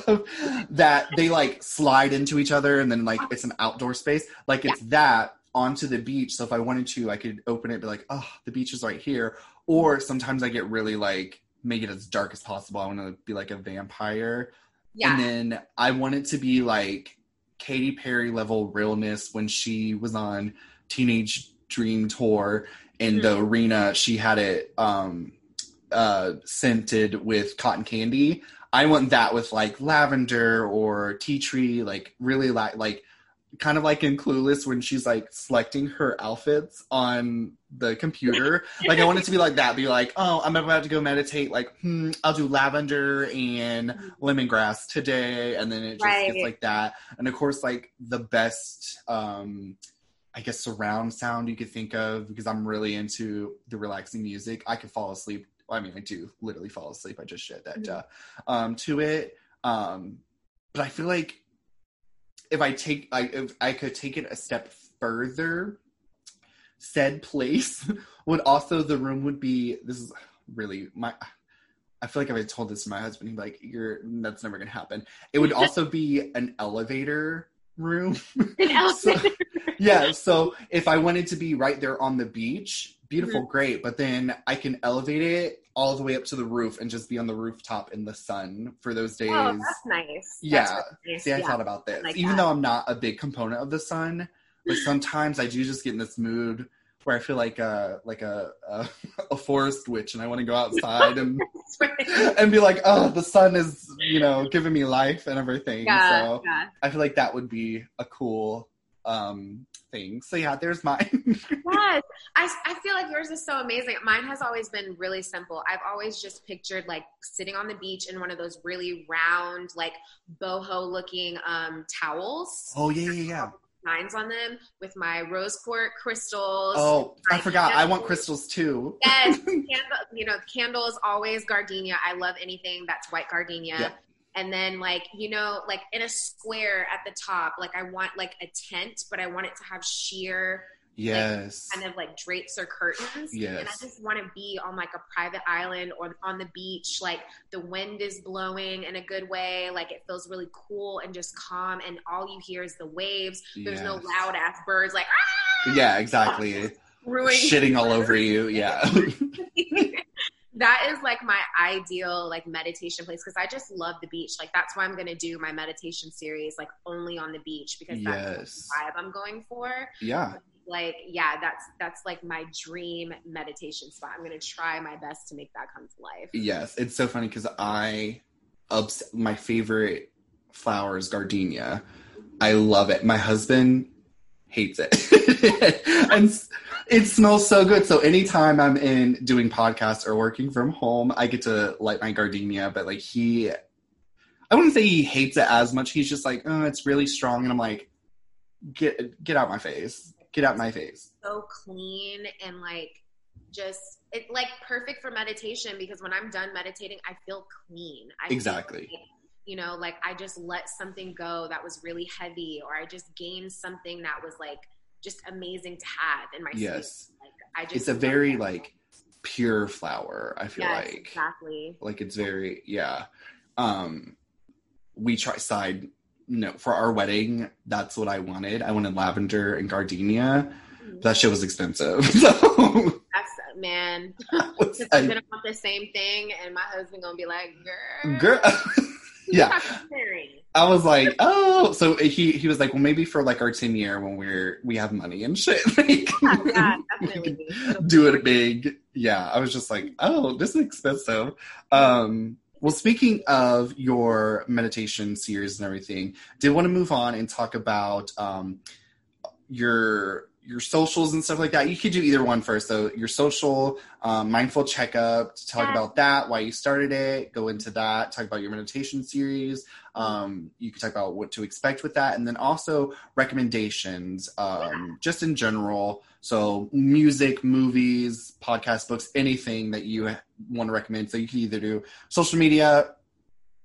that they like slide into each other and then like it's an outdoor space like it's yeah. that onto the beach so if i wanted to i could open it be like oh the beach is right here or sometimes i get really like make it as dark as possible i want to be like a vampire yeah. and then i want it to be like Katy Perry level realness when she was on Teenage Dream Tour in mm-hmm. the arena. She had it um uh, scented with cotton candy. I want that with like lavender or tea tree, like really like like kind of like in Clueless when she's like selecting her outfits on the computer. like I want it to be like that. Be like, oh, I'm about to go meditate. Like, hmm, I'll do lavender and lemongrass today, and then it just right. gets like that. And of course, like the best, um, I guess surround sound you could think of because I'm really into the relaxing music. I could fall asleep I mean, I do literally fall asleep. I just shared that mm-hmm. uh, um, to it. Um, but I feel like if I take, I if I could take it a step further, said place would also the room would be. This is really my. I feel like if I told this to my husband, he'd be like, "You're that's never gonna happen." It would also be an elevator room. so, yeah, so if I wanted to be right there on the beach, beautiful, mm-hmm. great. But then I can elevate it all the way up to the roof and just be on the rooftop in the sun for those days. Oh, that's nice. Yeah. That's really nice. See, I yeah. thought about this. Like Even that. though I'm not a big component of the sun, but sometimes I do just get in this mood where I feel like a like a a, a forest witch, and I want to go outside and and be like, oh, the sun is you know giving me life and everything. Yeah, so yeah. I feel like that would be a cool um thing. So yeah, there's mine. yes, I I feel like yours is so amazing. Mine has always been really simple. I've always just pictured like sitting on the beach in one of those really round, like boho looking um towels. Oh yeah, yeah, yeah designs on them with my rose quartz crystals. Oh, I forgot. Candles. I want crystals too. yes, candle, you know, candles always gardenia. I love anything that's white gardenia. Yeah. And then like, you know, like in a square at the top, like I want like a tent, but I want it to have sheer yes like, kind of like drapes or curtains yes and i just want to be on like a private island or on the beach like the wind is blowing in a good way like it feels really cool and just calm and all you hear is the waves there's yes. no loud ass birds like ah! yeah exactly Ruining. shitting all over you yeah that is like my ideal like meditation place because I just love the beach. Like that's why I'm gonna do my meditation series like only on the beach because that's yes. the vibe I'm going for. Yeah like yeah that's that's like my dream meditation spot. I'm gonna try my best to make that come to life. Yes it's so funny because i obs- my favorite flower is gardenia. I love it. My husband hates it. And it smells so good. So anytime i'm in doing podcasts or working from home i get to light my gardenia but like he i wouldn't say he hates it as much. He's just like oh it's really strong and i'm like get get out my face get out my face. So clean and like just it like perfect for meditation because when I'm done meditating, I feel clean. I exactly. Feel like, you know, like I just let something go that was really heavy, or I just gained something that was like just amazing to have in my yes. Like I just it's a very like pure flower. I feel yes, like exactly like it's very yeah. Um, we try side no, for our wedding, that's what I wanted. I wanted lavender and gardenia. Mm-hmm. That shit was expensive. So that's man. Because I'm gonna want the same thing, and my husband gonna be like, "Girl, girl." yeah. I was like, oh, so he he was like, well, maybe for like our ten year when we're we have money and shit, like, yeah, definitely. do it big. Yeah, I was just like, oh, this is expensive. Um, well, speaking of your meditation series and everything, did want to move on and talk about um, your your socials and stuff like that. You could do either one first. So your social um, mindful checkup to talk yeah. about that, why you started it, go into that, talk about your meditation series. Um, you could talk about what to expect with that, and then also recommendations, um, yeah. just in general. So music, movies, podcast, books, anything that you want to recommend. So you can either do social media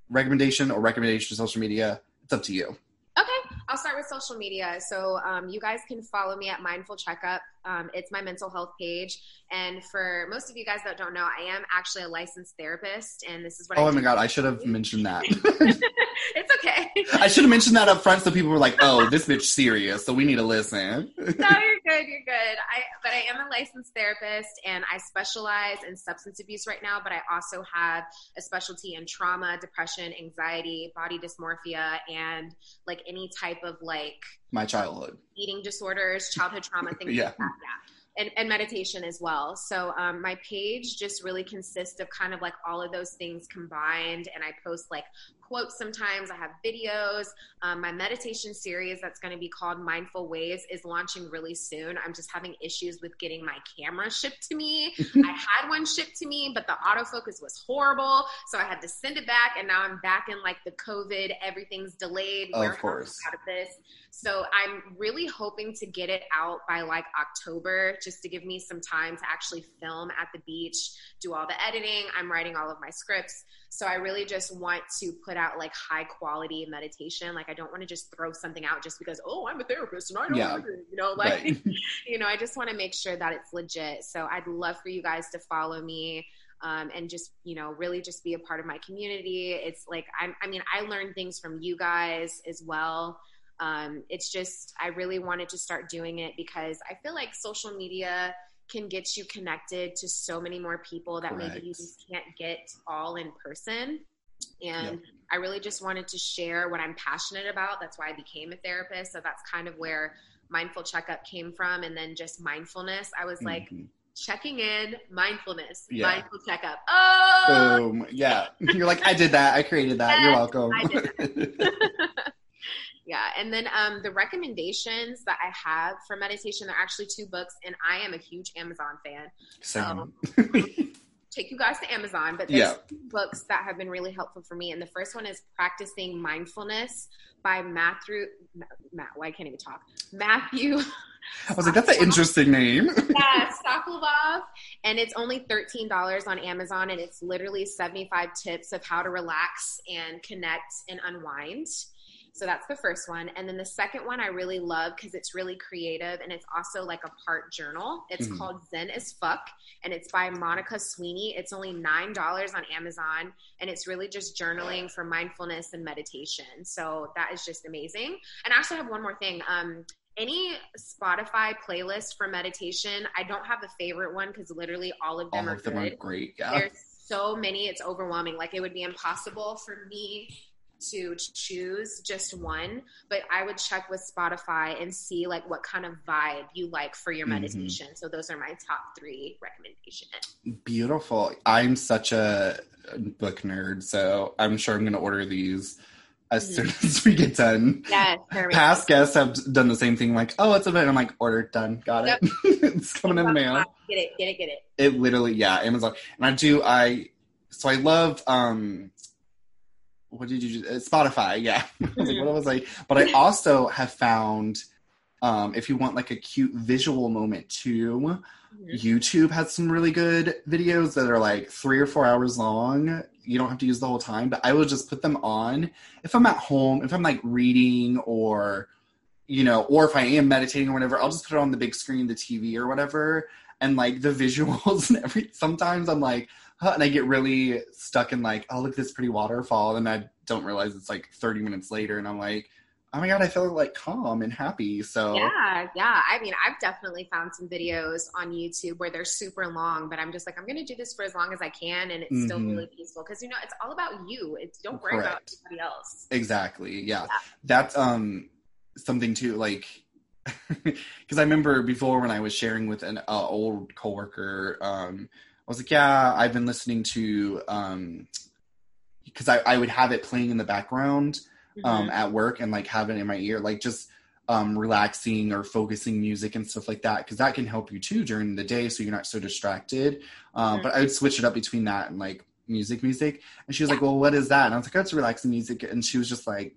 recommendation or recommendation to social media. It's up to you. Okay, I'll start with social media. So um, you guys can follow me at Mindful Checkup. Um, it's my mental health page. And for most of you guys that don't know, I am actually a licensed therapist, and this is what. Oh I my god, I should have mentioned that. it's okay. I should have mentioned that up front so people were like, "Oh, this bitch serious," so we need to listen. no, you're good. You're good. I but I am a licensed therapist, and I specialize in substance abuse right now. But I also have a specialty in trauma, depression, anxiety, body dysmorphia, and like any type of like my childhood eating disorders, childhood trauma, things yeah. like that. Yeah and, and meditation as well. So um, my page just really consists of kind of like all of those things combined, and I post like quotes sometimes. I have videos. Um, my meditation series that's going to be called Mindful Ways is launching really soon. I'm just having issues with getting my camera shipped to me. I had one shipped to me, but the autofocus was horrible, so I had to send it back, and now I'm back in like the COVID. Everything's delayed. of course. Out of this. So I'm really hoping to get it out by like October just to give me some time to actually film at the beach, do all the editing. I'm writing all of my scripts. So I really just want to put out like high quality meditation. Like I don't want to just throw something out just because, oh, I'm a therapist and I don't yeah. you know, like, right. you know, I just want to make sure that it's legit. So I'd love for you guys to follow me. Um, and just you know really just be a part of my community it's like I'm, i mean i learn things from you guys as well Um, it's just, I really wanted to start doing it because I feel like social media can get you connected to so many more people that Correct. maybe you just can't get all in person. And yep. I really just wanted to share what I'm passionate about. That's why I became a therapist. So that's kind of where mindful checkup came from. And then just mindfulness. I was like, mm-hmm. checking in, mindfulness, yeah. mindful checkup. Oh, Boom. yeah. You're like, I did that. I created that. You're welcome. yeah. And then um, the recommendations that I have for meditation, they're actually two books, and I am a huge Amazon fan. Same. So, take you guys to Amazon, but there's yeah. books that have been really helpful for me. And the first one is Practicing Mindfulness by Matthew. Matt, why well, I can't even talk. Matthew. I was like, that's an interesting name. yeah, Sokoloff. And it's only $13 on Amazon, and it's literally 75 tips of how to relax and connect and unwind. So that's the first one. And then the second one I really love because it's really creative and it's also like a part journal. It's mm-hmm. called Zen as Fuck and it's by Monica Sweeney. It's only $9 on Amazon and it's really just journaling for mindfulness and meditation. So that is just amazing. And I also have one more thing. Um, any Spotify playlist for meditation, I don't have a favorite one because literally all of them all are of them good. Are great. Yeah. There's so many, it's overwhelming. Like it would be impossible for me to choose just one, but I would check with Spotify and see like what kind of vibe you like for your mm-hmm. meditation. So those are my top three recommendations. Beautiful. I'm such a book nerd, so I'm sure I'm going to order these as mm-hmm. soon as we get done. Yes, Past guests have done the same thing, like, oh, it's a bit. I'm like, order done, got yep. it. it's coming in the mail. Get it, get it, get it. It literally, yeah, Amazon. And I do, I, so I love, um, what did you uh, Spotify, yeah. What I was like, what was I? But I also have found um, if you want like a cute visual moment too, mm-hmm. YouTube has some really good videos that are like three or four hours long. You don't have to use the whole time, but I will just put them on if I'm at home, if I'm like reading or you know, or if I am meditating or whatever, I'll just put it on the big screen, the TV or whatever. And like the visuals and every sometimes I'm like, and I get really stuck in like, oh look at this pretty waterfall, and I don't realize it's like 30 minutes later, and I'm like, oh my god, I feel like calm and happy. So yeah, yeah. I mean, I've definitely found some videos on YouTube where they're super long, but I'm just like, I'm gonna do this for as long as I can, and it's mm-hmm. still really peaceful because you know it's all about you. It's don't worry Correct. about anybody else. Exactly. Yeah. yeah. That's um something too like because I remember before when I was sharing with an uh, old coworker. Um, was like, yeah, I've been listening to um because I, I would have it playing in the background um mm-hmm. at work and like have it in my ear, like just um relaxing or focusing music and stuff like that, because that can help you too during the day so you're not so distracted. Um mm-hmm. but I would switch it up between that and like music music. And she was yeah. like, Well, what is that? And I was like, Oh, it's relaxing music and she was just like,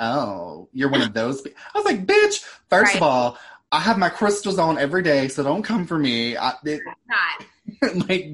Oh, you're one of those. I was like, bitch, first right. of all, I have my crystals on every day, so don't come for me. I, it, not like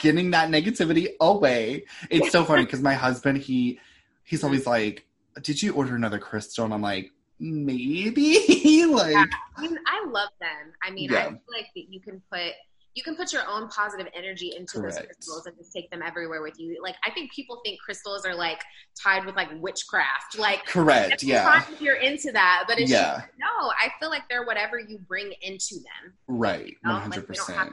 getting that negativity away. It's so funny because my husband, he he's always like, "Did you order another crystal?" And I'm like, maybe. like, yeah. I mean, I love them. I mean, yeah. I feel like that you can put you can put your own positive energy into Correct. those crystals and just take them everywhere with you. Like I think people think crystals are like tied with like witchcraft. Like correct, yeah. If you're into that, but it's yeah. Just, no, I feel like they're whatever you bring into them. Right, one hundred percent.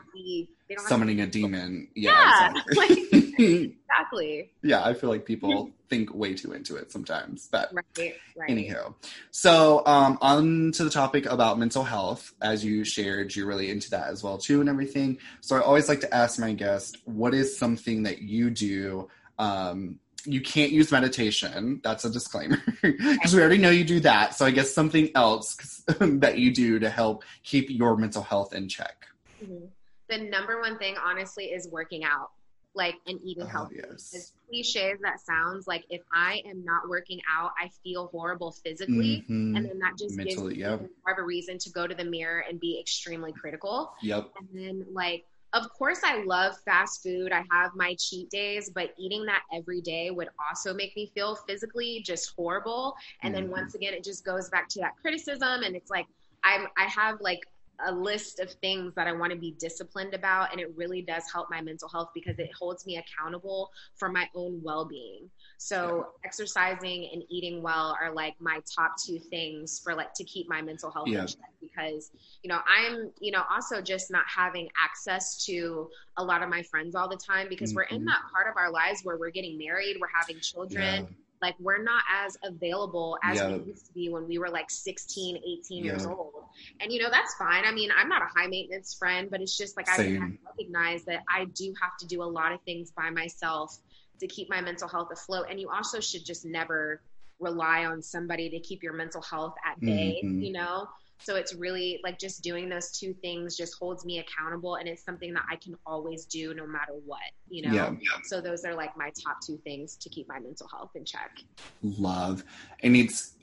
Summoning a demon. Yeah, yeah exactly. exactly. Yeah, I feel like people think way too into it sometimes. But right, right. anyhow, so um, on to the topic about mental health. As you shared, you're really into that as well too, and everything. So I always like to ask my guest, what is something that you do? Um, you can't use meditation. That's a disclaimer because we already know you do that. So I guess something else that you do to help keep your mental health in check. Mm-hmm. The number one thing, honestly, is working out like and eating oh, healthy. Yes. As cliche as that sounds, like if I am not working out, I feel horrible physically, mm-hmm. and then that just Mentally, gives me yep. more of a reason to go to the mirror and be extremely critical. Yep. And then like. Of course, I love fast food. I have my cheat days, but eating that every day would also make me feel physically just horrible. And mm-hmm. then once again, it just goes back to that criticism. And it's like, I'm, I have like a list of things that I want to be disciplined about. And it really does help my mental health because it holds me accountable for my own well being. So, exercising and eating well are like my top two things for like to keep my mental health yeah. in check because, you know, I'm, you know, also just not having access to a lot of my friends all the time because mm-hmm. we're in that part of our lives where we're getting married, we're having children. Yeah like we're not as available as yeah. we used to be when we were like 16 18 yeah. years old and you know that's fine i mean i'm not a high maintenance friend but it's just like Same. i recognize that i do have to do a lot of things by myself to keep my mental health afloat and you also should just never rely on somebody to keep your mental health at bay mm-hmm. you know so it's really like just doing those two things just holds me accountable and it's something that I can always do no matter what, you know? Yeah. So those are like my top two things to keep my mental health in check. Love. And it's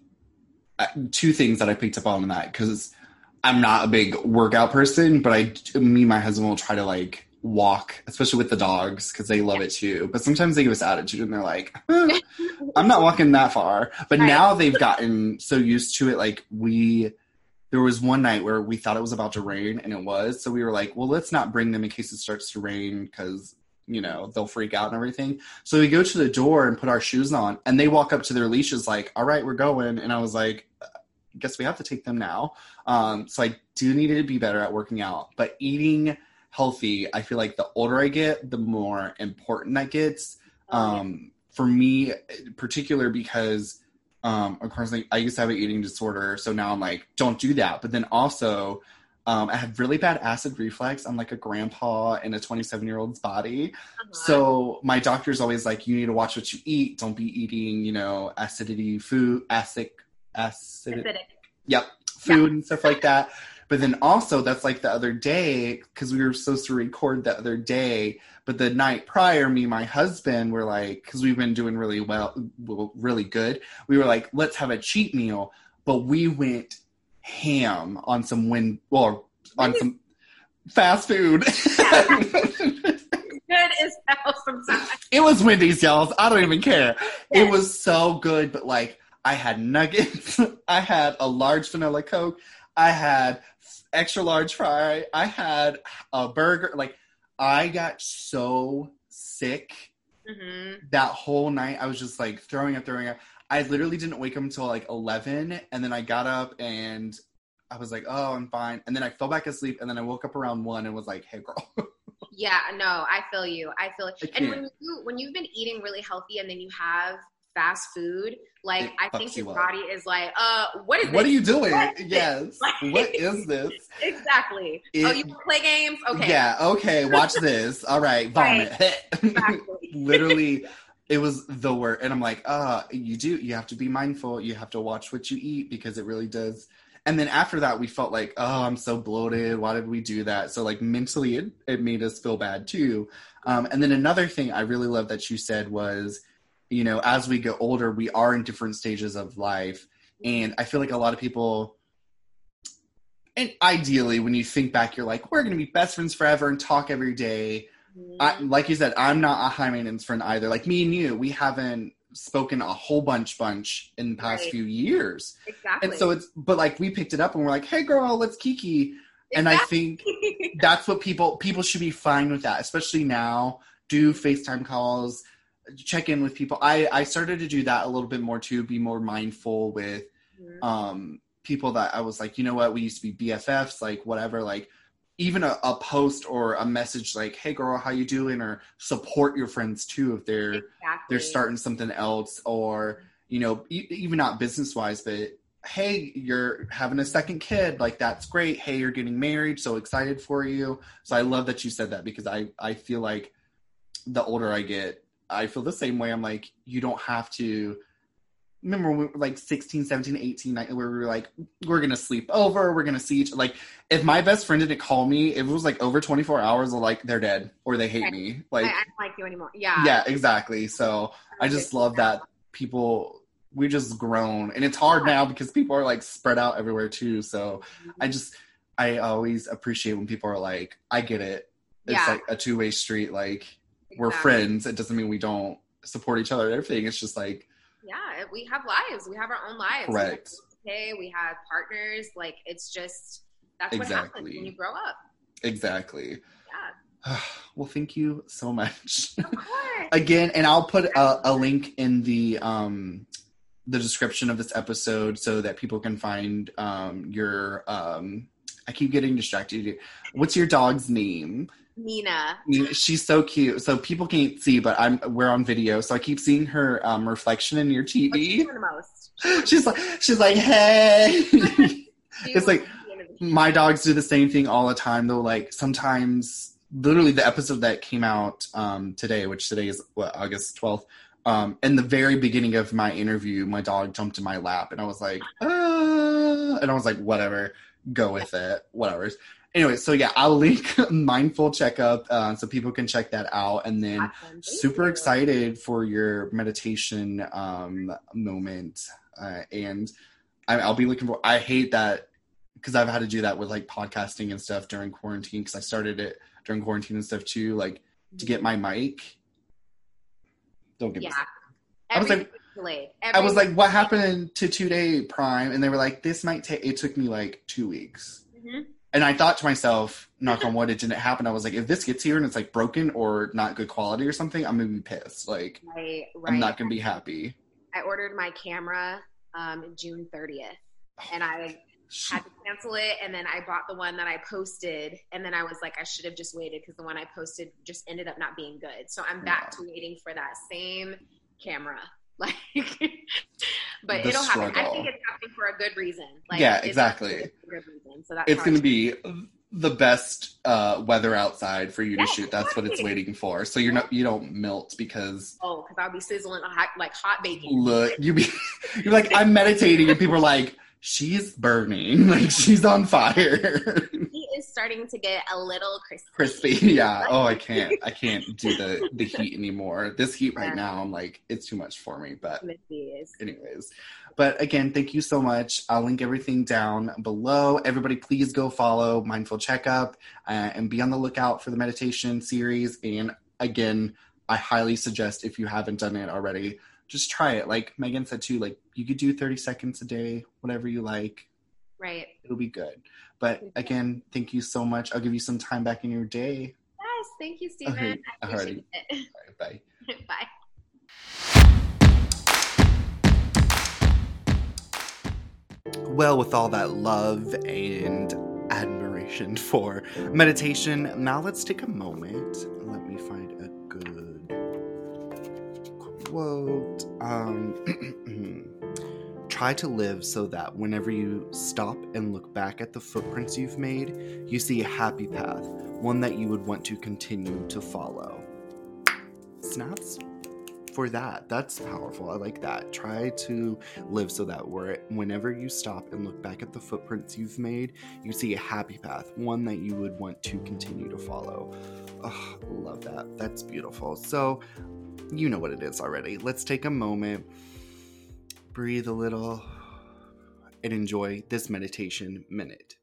uh, two things that I picked up on that because I'm not a big workout person, but I, me and my husband will try to like walk, especially with the dogs because they love yeah. it too. But sometimes they give us attitude and they're like, eh, I'm not walking that far. But right. now they've gotten so used to it. Like we, there was one night where we thought it was about to rain and it was. So we were like well let's not bring them in case it starts to rain because you know they'll freak out and everything. So we go to the door and put our shoes on and they walk up to their leashes like all right we're going. And i was like guess we have to take them now. Um, so i do need to be better at working out but eating healthy i feel like the older i get the more important that gets. Um, for me particular because um, of course, like, I used to have an eating disorder, so now I'm like, don't do that. But then also, um, I have really bad acid reflux. I'm like a grandpa in a 27 year old's body. Uh-huh. So my doctor's always like, you need to watch what you eat. Don't be eating, you know, acidity food, acid, acid, acidic. Yep, food yeah. and stuff like that. But then also, that's like the other day, because we were supposed to record the other day. But the night prior, me and my husband were like, because we've been doing really well, really good. We were like, let's have a cheat meal. But we went ham on some wind, well, on some fast food. good as hell sometimes. It was Wendy's, y'all. I don't even care. Yes. It was so good, but like I had nuggets, I had a large vanilla Coke, I had extra large fry. I had a burger. Like I got so sick mm-hmm. that whole night. I was just like throwing up, throwing up. I literally didn't wake up until like eleven, and then I got up and I was like, "Oh, I'm fine." And then I fell back asleep, and then I woke up around one and was like, "Hey, girl." yeah, no, I feel you. I feel. It. And when you when you've been eating really healthy, and then you have fast food, like it I think your body is like, uh, what is what this? are you doing? yes, like, what is this? Exactly. It, oh, you play games? Okay. Yeah. Okay. Watch this. All right. Vomit. Right. Literally. It was the word, and I'm like, uh, you do. You have to be mindful. You have to watch what you eat because it really does and then after that we felt like oh i'm so bloated why did we do that so like mentally it, it made us feel bad too um, and then another thing i really love that you said was you know, as we get older, we are in different stages of life. And I feel like a lot of people, and ideally, when you think back, you're like, we're going to be best friends forever and talk every day. I, mm-hmm. like you said, I'm not a high maintenance friend either. Like me and you, we haven't spoken a whole bunch, bunch in the past right. few years. Exactly. And so it's, but like we picked it up and we're like, hey, girl, let's kiki. Exactly. And I think that's what people people should be fine with that, especially now. Do FaceTime calls check in with people. I I started to do that a little bit more too, be more mindful with mm-hmm. um people that I was like, you know what, we used to be BFFs, like whatever, like even a, a, post or a message like, "Hey, girl, how you doing?" or support your friends too if they're exactly. they're starting something else, or you know, e- even not business wise, but hey, you're having a second kid, like that's great. Hey, you're getting married, so excited for you. So I love that you said that because I I feel like the older I get, I feel the same way. I'm like, you don't have to. Remember when we were like 16, 17, 18, where we were like, we're going to sleep over, we're going to see each Like, if my best friend didn't call me, if it was like over 24 hours, like, they're dead or they hate I, me. Like, I, I don't like you anymore. Yeah. Yeah, exactly. So I just love that people, we just grown. And it's hard now because people are like spread out everywhere too. So mm-hmm. I just, I always appreciate when people are like, I get it. It's yeah. like a two way street. Like, we're friends. It doesn't mean we don't support each other and everything. It's just like yeah, we have lives. We have our own lives. Correct. We have, we have partners. Like it's just That's exactly. what happens when you grow up. Exactly. Yeah. well, thank you so much. Of course. Again, and I'll put a, a, link in the um the description of this episode so that people can find um your um I keep getting distracted. What's your dog's name? Nina. Nina. She's so cute. So people can't see, but I'm we're on video, so I keep seeing her um, reflection in your TV. She's, she's like she's like, hey. it's like my dogs do the same thing all the time though. Like sometimes literally the episode that came out um, today, which today is what, August twelfth. Um, in the very beginning of my interview, my dog jumped in my lap, and I was like, ah, and I was like, whatever, go with it, whatever anyway, so yeah, I'll link Mindful Checkup uh, so people can check that out. And then awesome. super you. excited for your meditation um, moment. Uh, and I, will be looking for, I hate that because I've had to do that with like podcasting and stuff during quarantine because I started it during quarantine and stuff too, like to get my mic. Don't get yeah. me I was like, I was like, what happened to two day prime? And they were like, this might take, it took me like two weeks. Mm-hmm and I thought to myself, knock on wood, it didn't happen. I was like, if this gets here and it's like broken or not good quality or something, I'm gonna be pissed. Like, right, right. I'm not gonna be happy. I ordered my camera um, June 30th, and I had to cancel it. And then I bought the one that I posted, and then I was like, I should have just waited because the one I posted just ended up not being good. So I'm back to waiting for that same camera. Like, but the it'll struggle. happen. I think it's happening for a good reason. Like, yeah, exactly. good reason. So that's it's going to be the best uh, weather outside for you to shoot. That's what it's waiting for. So you're not you don't melt because oh, because I'll be sizzling hot like hot baking. Look, you be you're like I'm meditating, and people are like she's burning, like she's on fire. Is starting to get a little crispy. Crispy, yeah. Oh, I can't, I can't do the the heat anymore. This heat right now, I'm like, it's too much for me. But anyways, but again, thank you so much. I'll link everything down below. Everybody, please go follow Mindful Checkup uh, and be on the lookout for the meditation series. And again, I highly suggest if you haven't done it already just try it. Like Meagan said too, like you could do 30 seconds a day, whatever you like. Right. It'll be good. But again, thank you so much. I'll give you some time back in your day. Yes, thank you, Steven. Okay. I appreciate it. bye. bye. Well, with all that love and admiration for meditation, now let's take a moment. Let me find a good quote um, Try to live so that whenever you stop and look back at the footprints you've made, you see a happy path, one that you would want to continue to follow. Snaps for that. That's powerful. I like that. Try to live so that whenever you stop and look back at the footprints you've made, you see a happy path, one that you would want to continue to follow. Oh, love that. That's beautiful. So, you know what it is already. Let's take a moment, breathe a little, and enjoy this meditation minute.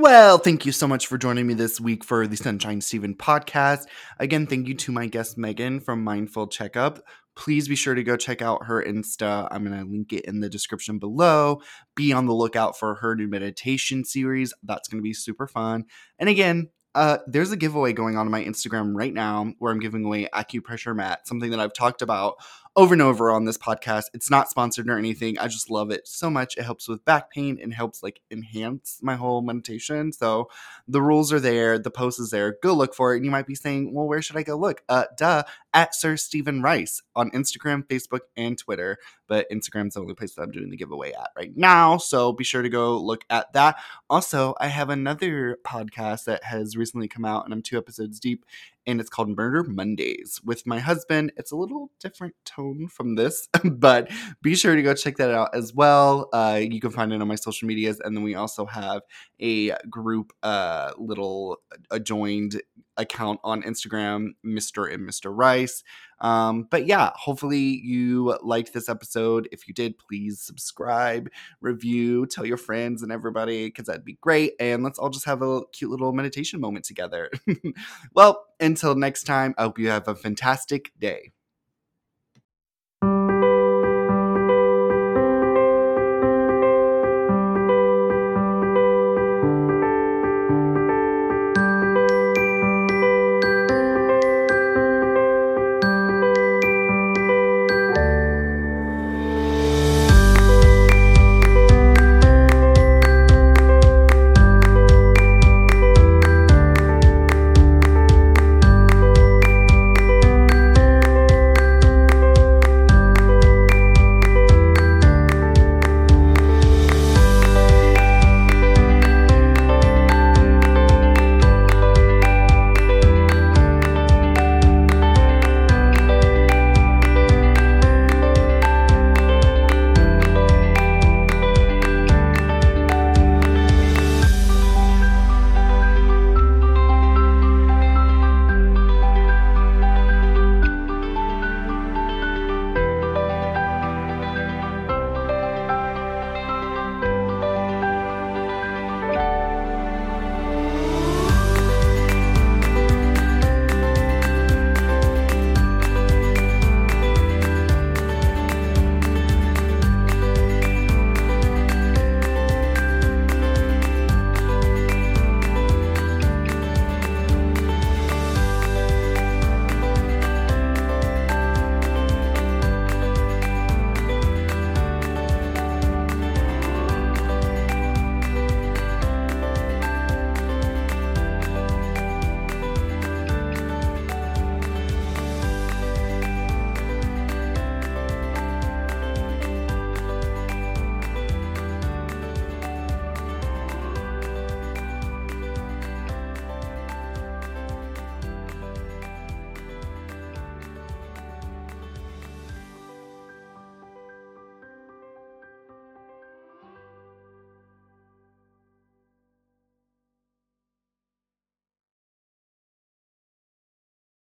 Well, thank you so much for joining me this week for the Sunshine Steven podcast. Again, thank you to my guest Meagan from Mindful Checkup. Please be sure to go check out her Insta. I'm going to link it in the description below. Be on the lookout for her new meditation series. That's going to be super fun. And again, uh, there's a giveaway going on on my Instagram right now where I'm giving away acupressure mat, something that I've talked about over and over on this podcast. It's not sponsored or anything. I just love it so much. It helps with back pain and helps like enhance my whole meditation. So the rules are there, the post is there. Go look for it. And you might be saying, well, where should I go look? Uh, duh, at Sir Steven Rice on Instagram, Facebook, and Twitter. But Instagram's the only place that I'm doing the giveaway at right now. So be sure to go look at that. Also, I have another podcast that has recently come out, and I'm two episodes deep and it's called Murder Mondays with my husband. It's a little different tone from this, but be sure to go check that out as well. Uh, you can find it on my social medias, and then we also have a group, uh, little adjoined account on Instagram, Mr. and Mr. Rice. Um, but yeah, hopefully you liked this episode. If you did, please subscribe, review, tell your friends and everybody because that'd be great. And let's all just have a cute little meditation moment together. well, until next time, I hope you have a fantastic day.